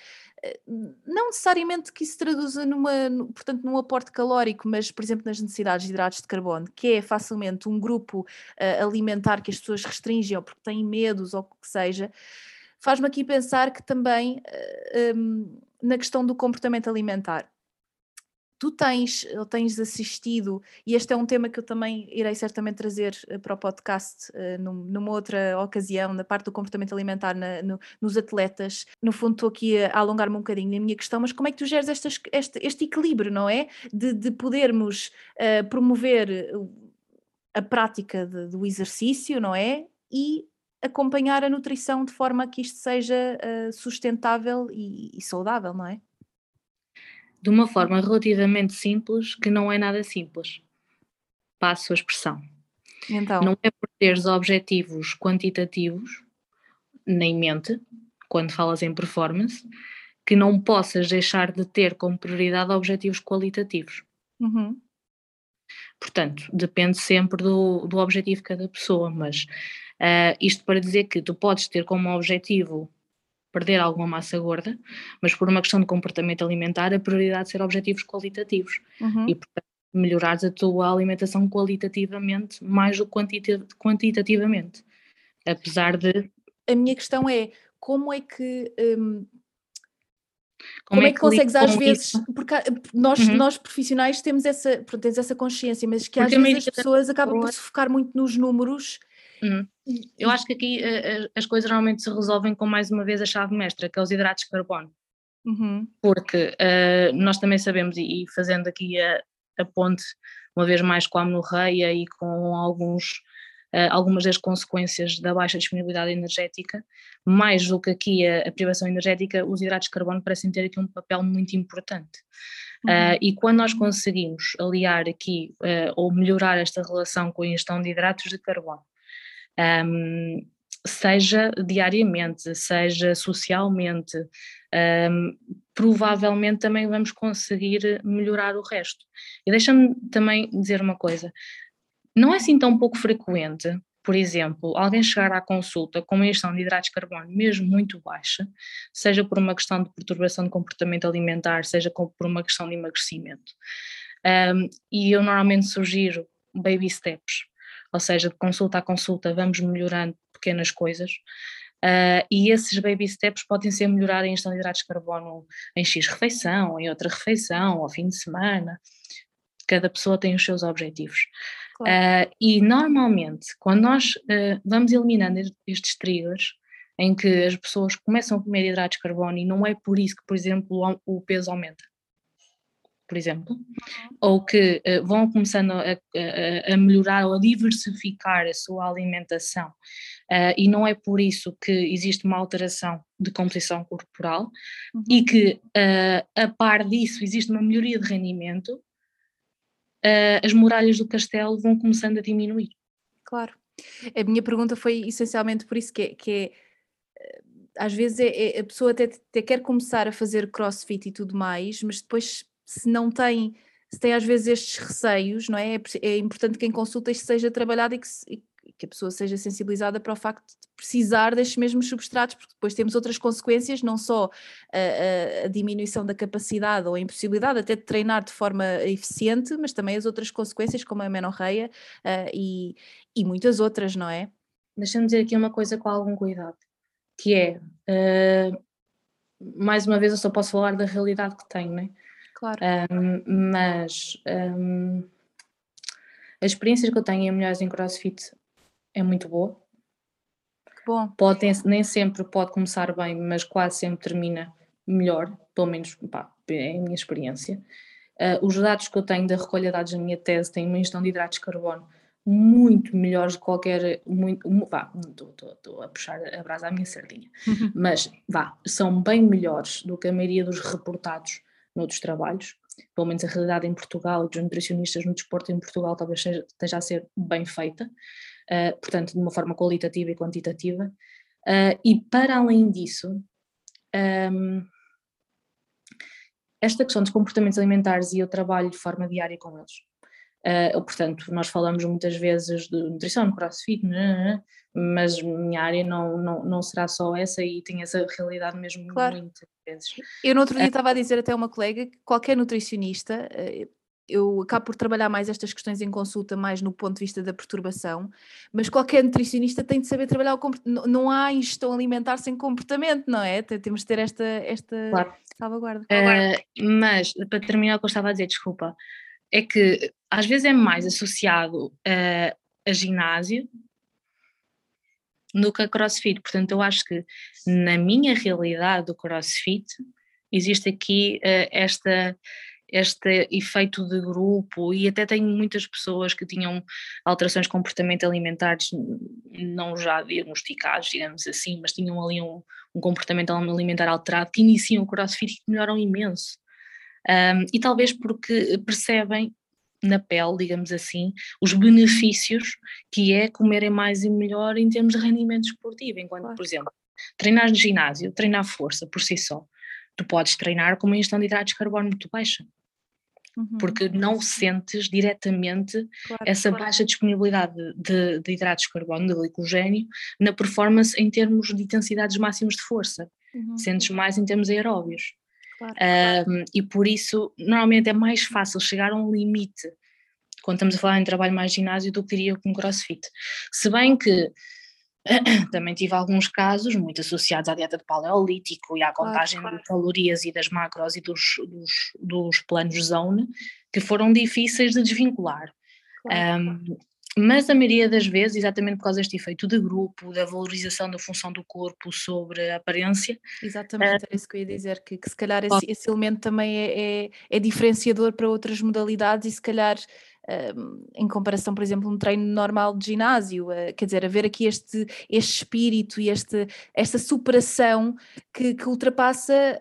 uh, não necessariamente que isso traduza numa, no, portanto, num aporte calórico, mas, por exemplo, nas necessidades de hidratos de carbono, que é facilmente um grupo uh, alimentar que as pessoas restringem ou porque têm medos ou o que seja, faz-me aqui pensar que também um, na questão do comportamento alimentar tu tens, tens assistido, e este é um tema que eu também irei certamente trazer eh, para o podcast uh, numa outra ocasião, na parte do comportamento alimentar na, no, nos atletas. No fundo, estou aqui a alongar-me um bocadinho na minha questão, mas como é que tu geres estas, este, este equilíbrio, não é? De, de podermos uh, promover a prática de, do exercício, não é? E acompanhar a nutrição de forma que isto seja uh, sustentável e, e saudável, não é? De uma forma relativamente simples, que não é nada simples. Passo a expressão. Então. Não é por teres objetivos quantitativos nem mente, quando falas em performance, que não possas deixar de ter como prioridade objetivos qualitativos. Uhum. Portanto, depende sempre do, do objetivo de cada pessoa, mas uh, isto para dizer que tu podes ter como objetivo perder alguma massa gorda, mas por uma questão de comportamento alimentar, a prioridade é ser objetivos qualitativos uhum. e, portanto, melhorares a tua alimentação qualitativamente mais do que quantitativamente. Apesar de. A minha questão é como é que um, como, como, é que, consegues às vezes, isso? porque nós, uhum. nós profissionais temos essa, pronto, tens essa consciência, mas que porque às vezes as pessoas acabam por se focar muito nos números. Uhum. Eu acho que aqui uh, as coisas normalmente se resolvem com mais uma vez a chave mestra, que é os hidratos de carbono. Uhum. Porque uh, nós também sabemos, e, e fazendo aqui a, a, ponte uma vez mais com a amenorreia e com alguns uh, algumas das consequências da baixa disponibilidade energética, mais do que aqui a, a, privação energética, os hidratos de carbono parecem ter aqui um papel muito importante. Uhum. Uh, e quando nós conseguimos aliar aqui ou melhorar esta relação com a ingestão de hidratos de carbono, um, seja diariamente, seja socialmente, um, provavelmente também vamos conseguir melhorar o resto. E deixa-me também dizer uma coisa: não é assim tão pouco frequente, por exemplo, alguém chegar à consulta com uma ingestão de hidratos de carbono mesmo muito baixa, seja por uma questão de perturbação de comportamento alimentar, seja por uma questão de emagrecimento. Um, e eu normalmente sugiro baby steps, ou seja, de consulta a consulta vamos melhorando pequenas coisas. Uh, e esses baby steps podem ser melhorar a ingestão de hidratos de carbono em X refeição, em outra refeição, ao fim de semana. Cada pessoa tem os seus objetivos. Claro. Uh, e normalmente, quando nós uh, vamos eliminando estes triggers, em que as pessoas começam a comer hidratos de carbono e não é por isso que, por exemplo, o, peso aumenta, por exemplo, uhum. ou que uh, vão começando a, a, a, melhorar ou a diversificar a sua alimentação, e não é por isso que existe uma alteração de composição corporal uhum. e que, a par disso, existe uma melhoria de rendimento, uh, as muralhas do castelo vão começando a diminuir. Claro. A minha pergunta foi essencialmente por isso que é, que é às vezes é, é, a pessoa até, até quer começar a fazer crossfit e tudo mais, mas depois se não tem, se tem às vezes estes receios, não é? É, é importante que quem consulta isto seja trabalhado e que, se, que a pessoa seja sensibilizada para o facto de precisar destes mesmos substratos, porque depois temos outras consequências, não só a, a, diminuição da capacidade ou a impossibilidade até de treinar de forma eficiente, mas também as outras consequências, como a menorreia uh, e, e muitas outras, não é? Deixa-me dizer aqui uma coisa com algum cuidado, que é, uh, mais uma vez eu só posso falar da realidade que tenho, não é? Claro. Um, mas um, as experiências que eu tenho em mulheres em crossfit é muito boa. Que bom. Pode, nem sempre pode começar bem, mas quase sempre termina melhor, pelo menos pá, é a minha experiência. Uh, os dados que eu tenho da recolha de dados da minha tese têm uma ingestão de hidratos de carbono muito melhores de qualquer. Muito, vá, estou a puxar a brasa à minha sardinha, uhum. mas vá, são bem melhores do que a maioria dos reportados noutros trabalhos. Pelo menos a realidade em Portugal, dos nutricionistas no desporto em Portugal, talvez seja, esteja a ser bem feita uh, portanto, de uma forma qualitativa e quantitativa. Uh, e para além disso, um, ehm, esta questão dos comportamentos alimentares e eu trabalho de forma diária com eles. Uh, portanto, nós falamos muitas vezes de nutrição, crossfit, né, né, né, mas minha área não, não, não será só essa e tem essa realidade mesmo claro. muitas vezes. Eu no outro dia estava a dizer até a uma colega que qualquer nutricionista, eu acabo por trabalhar mais estas questões em consulta, mais no ponto de vista da perturbação, mas qualquer nutricionista tem de saber trabalhar o comportamento. Não há ingestão alimentar sem comportamento, não é? Temos de ter esta, esta claro. salvaguarda. Uh, mas, para terminar o que eu estava a dizer, desculpa, é que às vezes é mais associado a, a ginásio do que a crossfit. Portanto, eu acho que na minha realidade do crossfit existe aqui uh, esta este efeito de grupo e até tenho muitas pessoas que tinham alterações de comportamento alimentares não já diagnosticados, digamos assim, mas tinham ali um, um comportamento alimentar alterado que iniciam o crossfit e melhoram imenso. Um, e talvez porque percebem na pele, digamos assim, os benefícios que é comerem mais e melhor em termos de rendimento esportivo, enquanto, por exemplo, treinar no ginásio, treinar força por si só, tu podes treinar com uma ingestão de hidratos de carbono muito baixa uhum. porque não sentes diretamente claro, essa claro. baixa disponibilidade de, de, hidratos de carbono, de glicogênio, na performance em termos de intensidades máximas de força. Uhum. Sentes mais em termos aeróbios. Claro, um, e por isso, normalmente é mais fácil chegar a um limite quando estamos a falar em trabalho mais ginásio do que diria com crossfit. Se bem que <clears throat> também tive alguns casos muito associados à dieta de paleolítico e à contagem claro, de calorias e das macros e dos, dos, dos planos zone que foram difíceis de desvincular. Claro, um, mas a maioria das vezes, exatamente por causa deste efeito de grupo, da valorização da função do corpo sobre a aparência. Exatamente, uh, era isso que eu ia dizer, que, que se calhar esse, esse, elemento também é, é, é, diferenciador para outras modalidades e se calhar uh, em comparação, por exemplo, um treino normal de ginásio, uh, quer dizer, haver aqui este, este espírito e este, esta superação que, que ultrapassa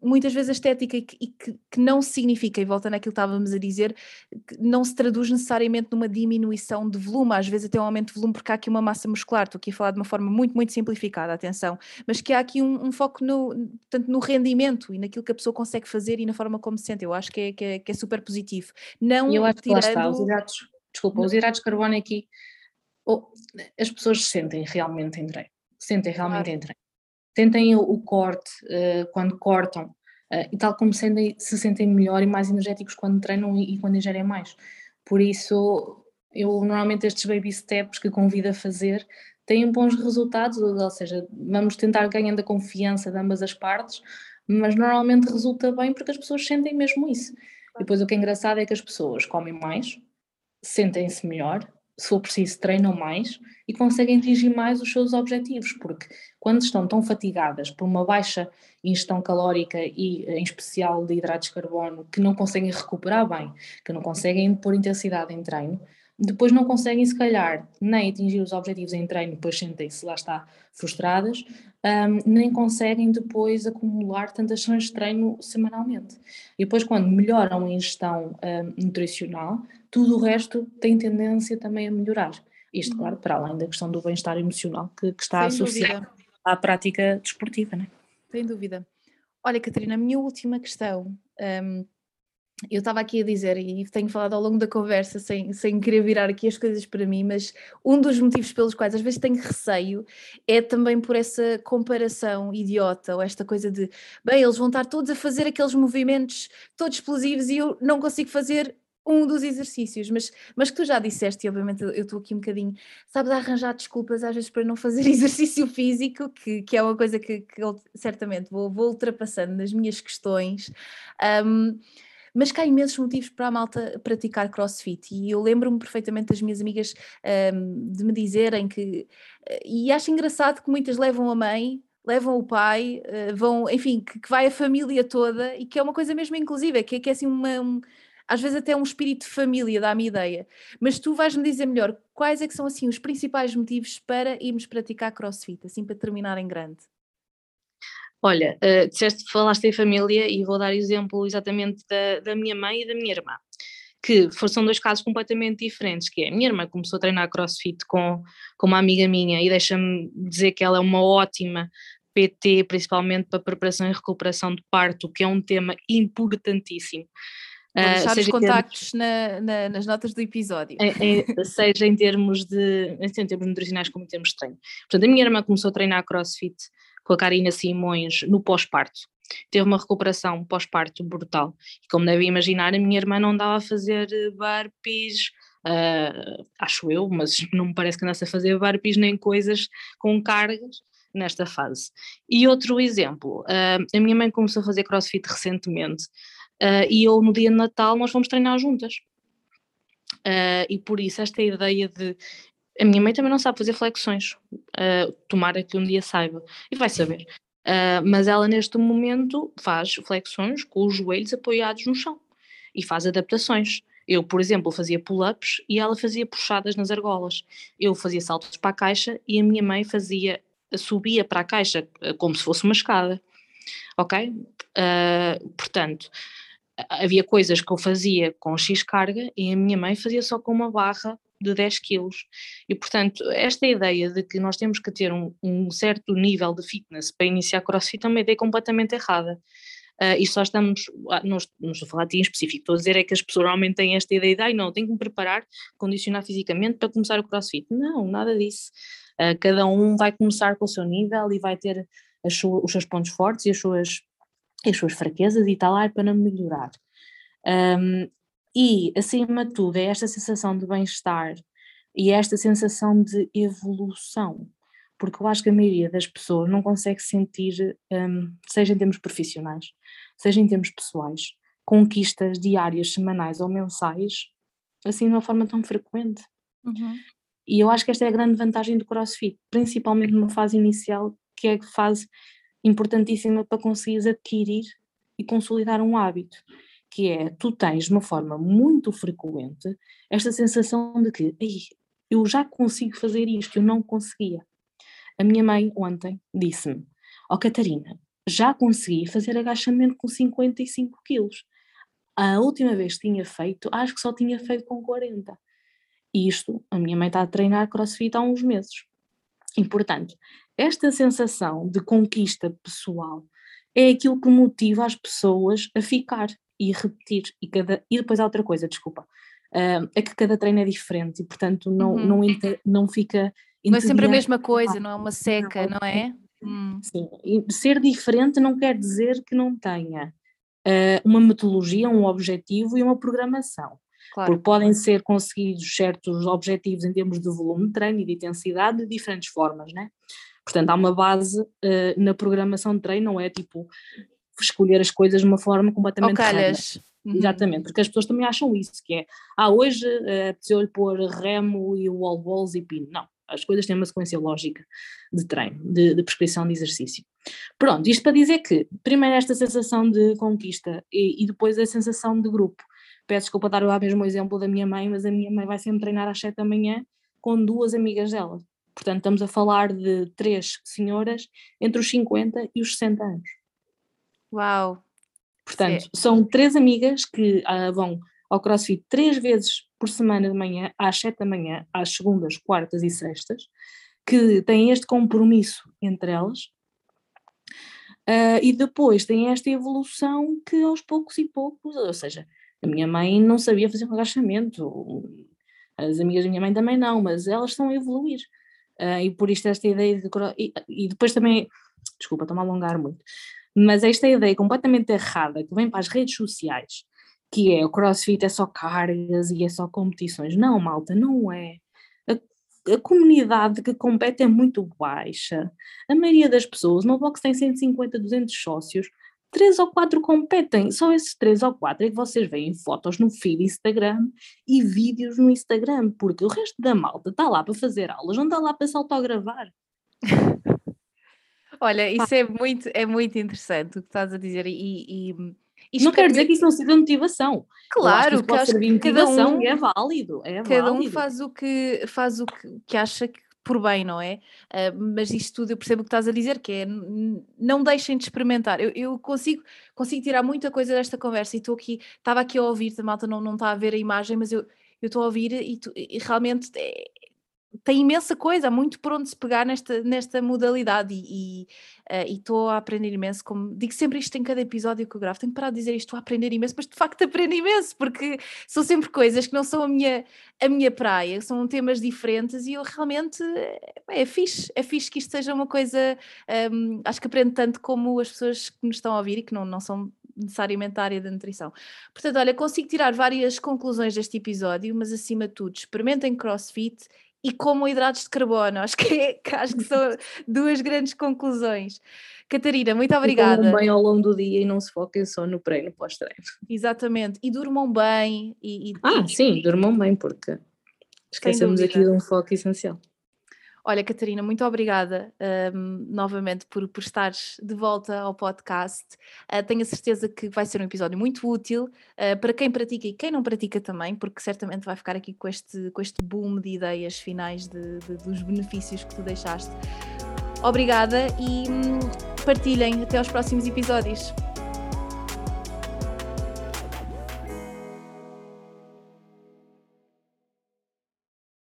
muitas vezes a estética e, que, e que, que, não significa, e voltando àquilo que estávamos a dizer, não se traduz necessariamente numa diminuição de volume, às vezes até um aumento de volume porque há aqui uma massa muscular, estou aqui a falar de uma forma muito, muito simplificada, atenção, mas que há aqui um, um foco no, tanto no rendimento e naquilo que a pessoa consegue fazer e na forma como se sente, eu acho que é, que é, que é super positivo. Não eu acho tirando... que lá está, os hidratos, desculpa, os hidratos de carbono aqui, oh, as pessoas sentem realmente em sentem realmente claro. em treino tentem o, corte uh, quando cortam uh, e tal como sentem, se sentem melhor e mais energéticos quando treinam e, e, quando ingerem mais. Por isso, eu normalmente estes baby steps que convido a fazer têm bons resultados, ou seja, vamos tentar ganhando a confiança de ambas as partes, mas normalmente resulta bem porque as pessoas sentem mesmo isso. Depois o que é engraçado é que as pessoas comem mais, sentem-se melhor, se for preciso, treinam mais e conseguem atingir mais os seus objetivos, porque quando estão tão fatigadas por uma baixa ingestão calórica e, em especial, de hidratos de carbono, que não conseguem recuperar bem, que não conseguem pôr intensidade em treino, depois não conseguem, se calhar, nem atingir os objetivos em treino, depois sentem-se, lá está, frustradas, um, nem conseguem depois acumular tantas sessões de treino semanalmente. E depois, quando melhoram a ingestão um, nutricional, tudo o resto tem tendência também a melhorar. Isto, uhum. claro, para além da questão do bem-estar emocional que, que está Sem associado dúvida. à prática desportiva, não é? Sem dúvida. Olha, Catarina, a minha última questão. Um, eu estava aqui a dizer, e tenho falado ao longo da conversa sem, sem querer virar aqui as coisas para mim, mas um dos motivos pelos quais às vezes tenho receio é também por essa comparação idiota, ou esta coisa de, bem, eles vão estar todos a fazer aqueles movimentos todos explosivos e eu não consigo fazer um dos exercícios, mas, mas que tu já disseste, e obviamente eu estou aqui um bocadinho, sabes, a arranjar desculpas às vezes para não fazer <laughs> exercício físico, que, que é uma coisa que, que eu certamente vou, vou ultrapassando nas minhas questões. Um, mas que há imensos motivos para a malta praticar crossfit e eu lembro-me perfeitamente das minhas amigas um, de me dizerem que, eh, e acho engraçado que muitas levam a mãe, levam o pai, uh, vão, enfim, que, que, vai a família toda e que é uma coisa mesmo inclusiva, que, que é assim uma, um, às vezes até um espírito de família, dá-me ideia. Mas tu vais-me dizer melhor quais é que são assim os principais motivos para irmos praticar crossfit, assim para terminar em grande. Olha, uh, disseste, falaste em família e vou dar exemplo exatamente da, da minha mãe e da minha irmã, que são dois casos completamente diferentes, que é a minha irmã começou a treinar crossfit com, com uma amiga minha e deixa-me dizer que ela é uma ótima PT, principalmente para preparação e recuperação de parto, que é um tema importantíssimo. Vou ah, deixar uh, os contactos termos, na, na, nas notas do episódio. Em, em, seja em termos de em termos nutricionais como em termos de treino. Portanto, a minha irmã começou a treinar crossfit com a Karina Simões no pós-parto. Teve uma recuperação pós-parto brutal. E como devem imaginar, a minha irmã não andava a fazer burpees, uh, acho eu, mas <laughs> não me parece que andasse a fazer burpees nem coisas com cargas nesta fase. E outro exemplo, uh, a minha mãe começou a fazer crossfit recentemente uh, e eu no dia de Natal nós fomos treinar juntas. Uh, e por isso esta ideia de a minha mãe também não sabe fazer flexões, uh, tomara que um dia saiba, e vai saber. Uh, mas ela neste momento faz flexões com os joelhos apoiados no chão e faz adaptações. Eu, por exemplo, fazia pull-ups e ela fazia puxadas nas argolas. Eu fazia saltos para a caixa e a minha mãe fazia, subia para a caixa ah, como se fosse uma escada. Ok? Uh, portanto, havia coisas que eu fazia com X carga e a minha mãe fazia só com uma barra de 10 quilos. E, portanto, esta ideia de que nós temos que ter um, um certo nível de fitness para iniciar crossfit é uma ideia completamente errada. Uh, e só estamos, ah, não, não estou a falar de ti em específico, estou a dizer é que as pessoas realmente têm esta ideia de, ai não, tenho que me preparar, condicionar fisicamente para começar o crossfit. Não, nada disso. Uh, cada um vai começar com o seu nível e vai ter sua, os seus pontos fortes e as suas, as suas fraquezas e está lá para melhorar. Um, e, acima de tudo, é esta sensação de bem-estar E é esta sensação de evolução, porque eu acho que a maioria das pessoas não consegue sentir, um, seja em termos profissionais, seja em termos pessoais, conquistas diárias, semanais ou mensais, assim de uma forma tão frequente. Uhum. E eu acho que esta é a grande vantagem do CrossFit, principalmente numa fase inicial, que é a fase importantíssima para conseguires adquirir e consolidar um hábito, que é tu tens de uma forma muito frequente esta sensação de que eu já consigo fazer isto, eu não conseguia. A minha mãe ontem disse-me: Ó oh, Catarina, já consegui fazer agachamento com 55 quilos. A última vez que tinha feito, acho que só tinha feito com 40. Isto, a minha mãe está a treinar crossfit há uns meses. E, portanto, esta sensação de conquista pessoal é aquilo que motiva as pessoas a ficar e repetir. E, cada, e depois há outra coisa, desculpa, uh, é que cada treino é diferente e, portanto, não, uhum. não, inter, não fica. Não é sempre a mesma coisa, não é uma seca, não, não é? Hum. Sim, e ser diferente não quer dizer que não tenha uh, uma metodologia, um objetivo e uma programação. Claro. Porque podem ser conseguidos certos objetivos em termos de volume de treino e de intensidade de diferentes formas, né? Portanto, há uma base uh, na programação de treino, não é tipo escolher as coisas de uma forma completamente calhas. Uhum. Exatamente, porque as pessoas também acham isso, que é, ah, hoje uh, precisou-lhe pôr remo e wall balls e pino. Não, as coisas têm uma sequência lógica de treino, de, de prescrição de exercício. Pronto, isto para dizer que, primeiro esta sensação de conquista e, e depois a sensação de grupo. Peço desculpa dar o mesmo exemplo da minha mãe, mas a minha mãe vai sempre treinar às 7 da manhã com duas amigas dela. Portanto, estamos a falar de três senhoras entre os 50 e os 60 anos. Uau! Portanto, Sim. são três amigas que uh, vão ao CrossFit três vezes por semana de manhã, às 7 da manhã, às segundas, quartas e sextas, que têm este compromisso entre elas. Uh, e depois tem esta evolução que aos poucos e poucos, ou seja, a minha mãe não sabia fazer um agachamento, as amigas da minha mãe também não, mas elas estão a evoluir. Uh, e por isto esta ideia de. E, e depois também. Desculpa, estou-me a alongar muito. Mas esta ideia completamente errada que vem para as redes sociais, que é o crossfit é só cargas e é só competições. Não, malta, não é. A, a comunidade que compete é muito baixa. A maioria das pessoas, no box tem 150, 200 sócios, três ou quatro competem, só esses três ou quatro é que vocês veem fotos no feed Instagram e vídeos no Instagram, porque o resto da malta está lá para fazer aulas, não está lá para se autogravar. <laughs> Olha, isso é muito, é muito interessante o que estás a dizer e, e não quer dizer que isso não seja motivação. Claro, que, que pode servir motivação um, e é válido. É cada válido. um faz o que faz o que, que acha que por bem, não é? Uh, mas isto tudo eu percebo o que estás a dizer, que é não deixem de experimentar. Eu, eu consigo, consigo tirar muita coisa desta conversa e estou aqui, estava aqui a ouvir, a malta não, não está a ver a imagem, mas eu estou a ouvir e, tu, e realmente é, tem imensa coisa, há muito por onde se pegar nesta, nesta modalidade e eh, estou uh, a aprender imenso, como digo sempre isto em cada episódio que eu gravo, tenho que parar de dizer isto, estou a aprender imenso, mas de facto aprendo imenso, porque são sempre coisas que não são a minha, a minha praia, são temas diferentes e eu realmente, é, é fixe, é fixe que isto seja uma coisa, um, acho que aprendo tanto como as pessoas que nos estão a ouvir e que não, não são necessariamente da área da nutrição. Portanto, olha, consigo tirar várias conclusões deste episódio, mas acima de tudo, experimentem CrossFit e como hidratos de carbono. Acho que, é, acho que são duas grandes conclusões. Catarina, muito obrigada. Durmam bem ao longo do dia e não se foquem só no treino pós-treino. Exatamente, e durmam bem. E, e... Ah, sim, durmam bem, porque esquecemos aqui de um foco essencial. Olha, Catarina, muito obrigada um, novamente por, por estares de volta ao podcast. Uh, tenho a certeza que vai ser um episódio muito útil uh, para quem pratica e quem não pratica também, porque certamente vai ficar aqui com este, com este boom de ideias finais de, de, dos benefícios que tu deixaste. Obrigada e hum, partilhem até aos próximos episódios.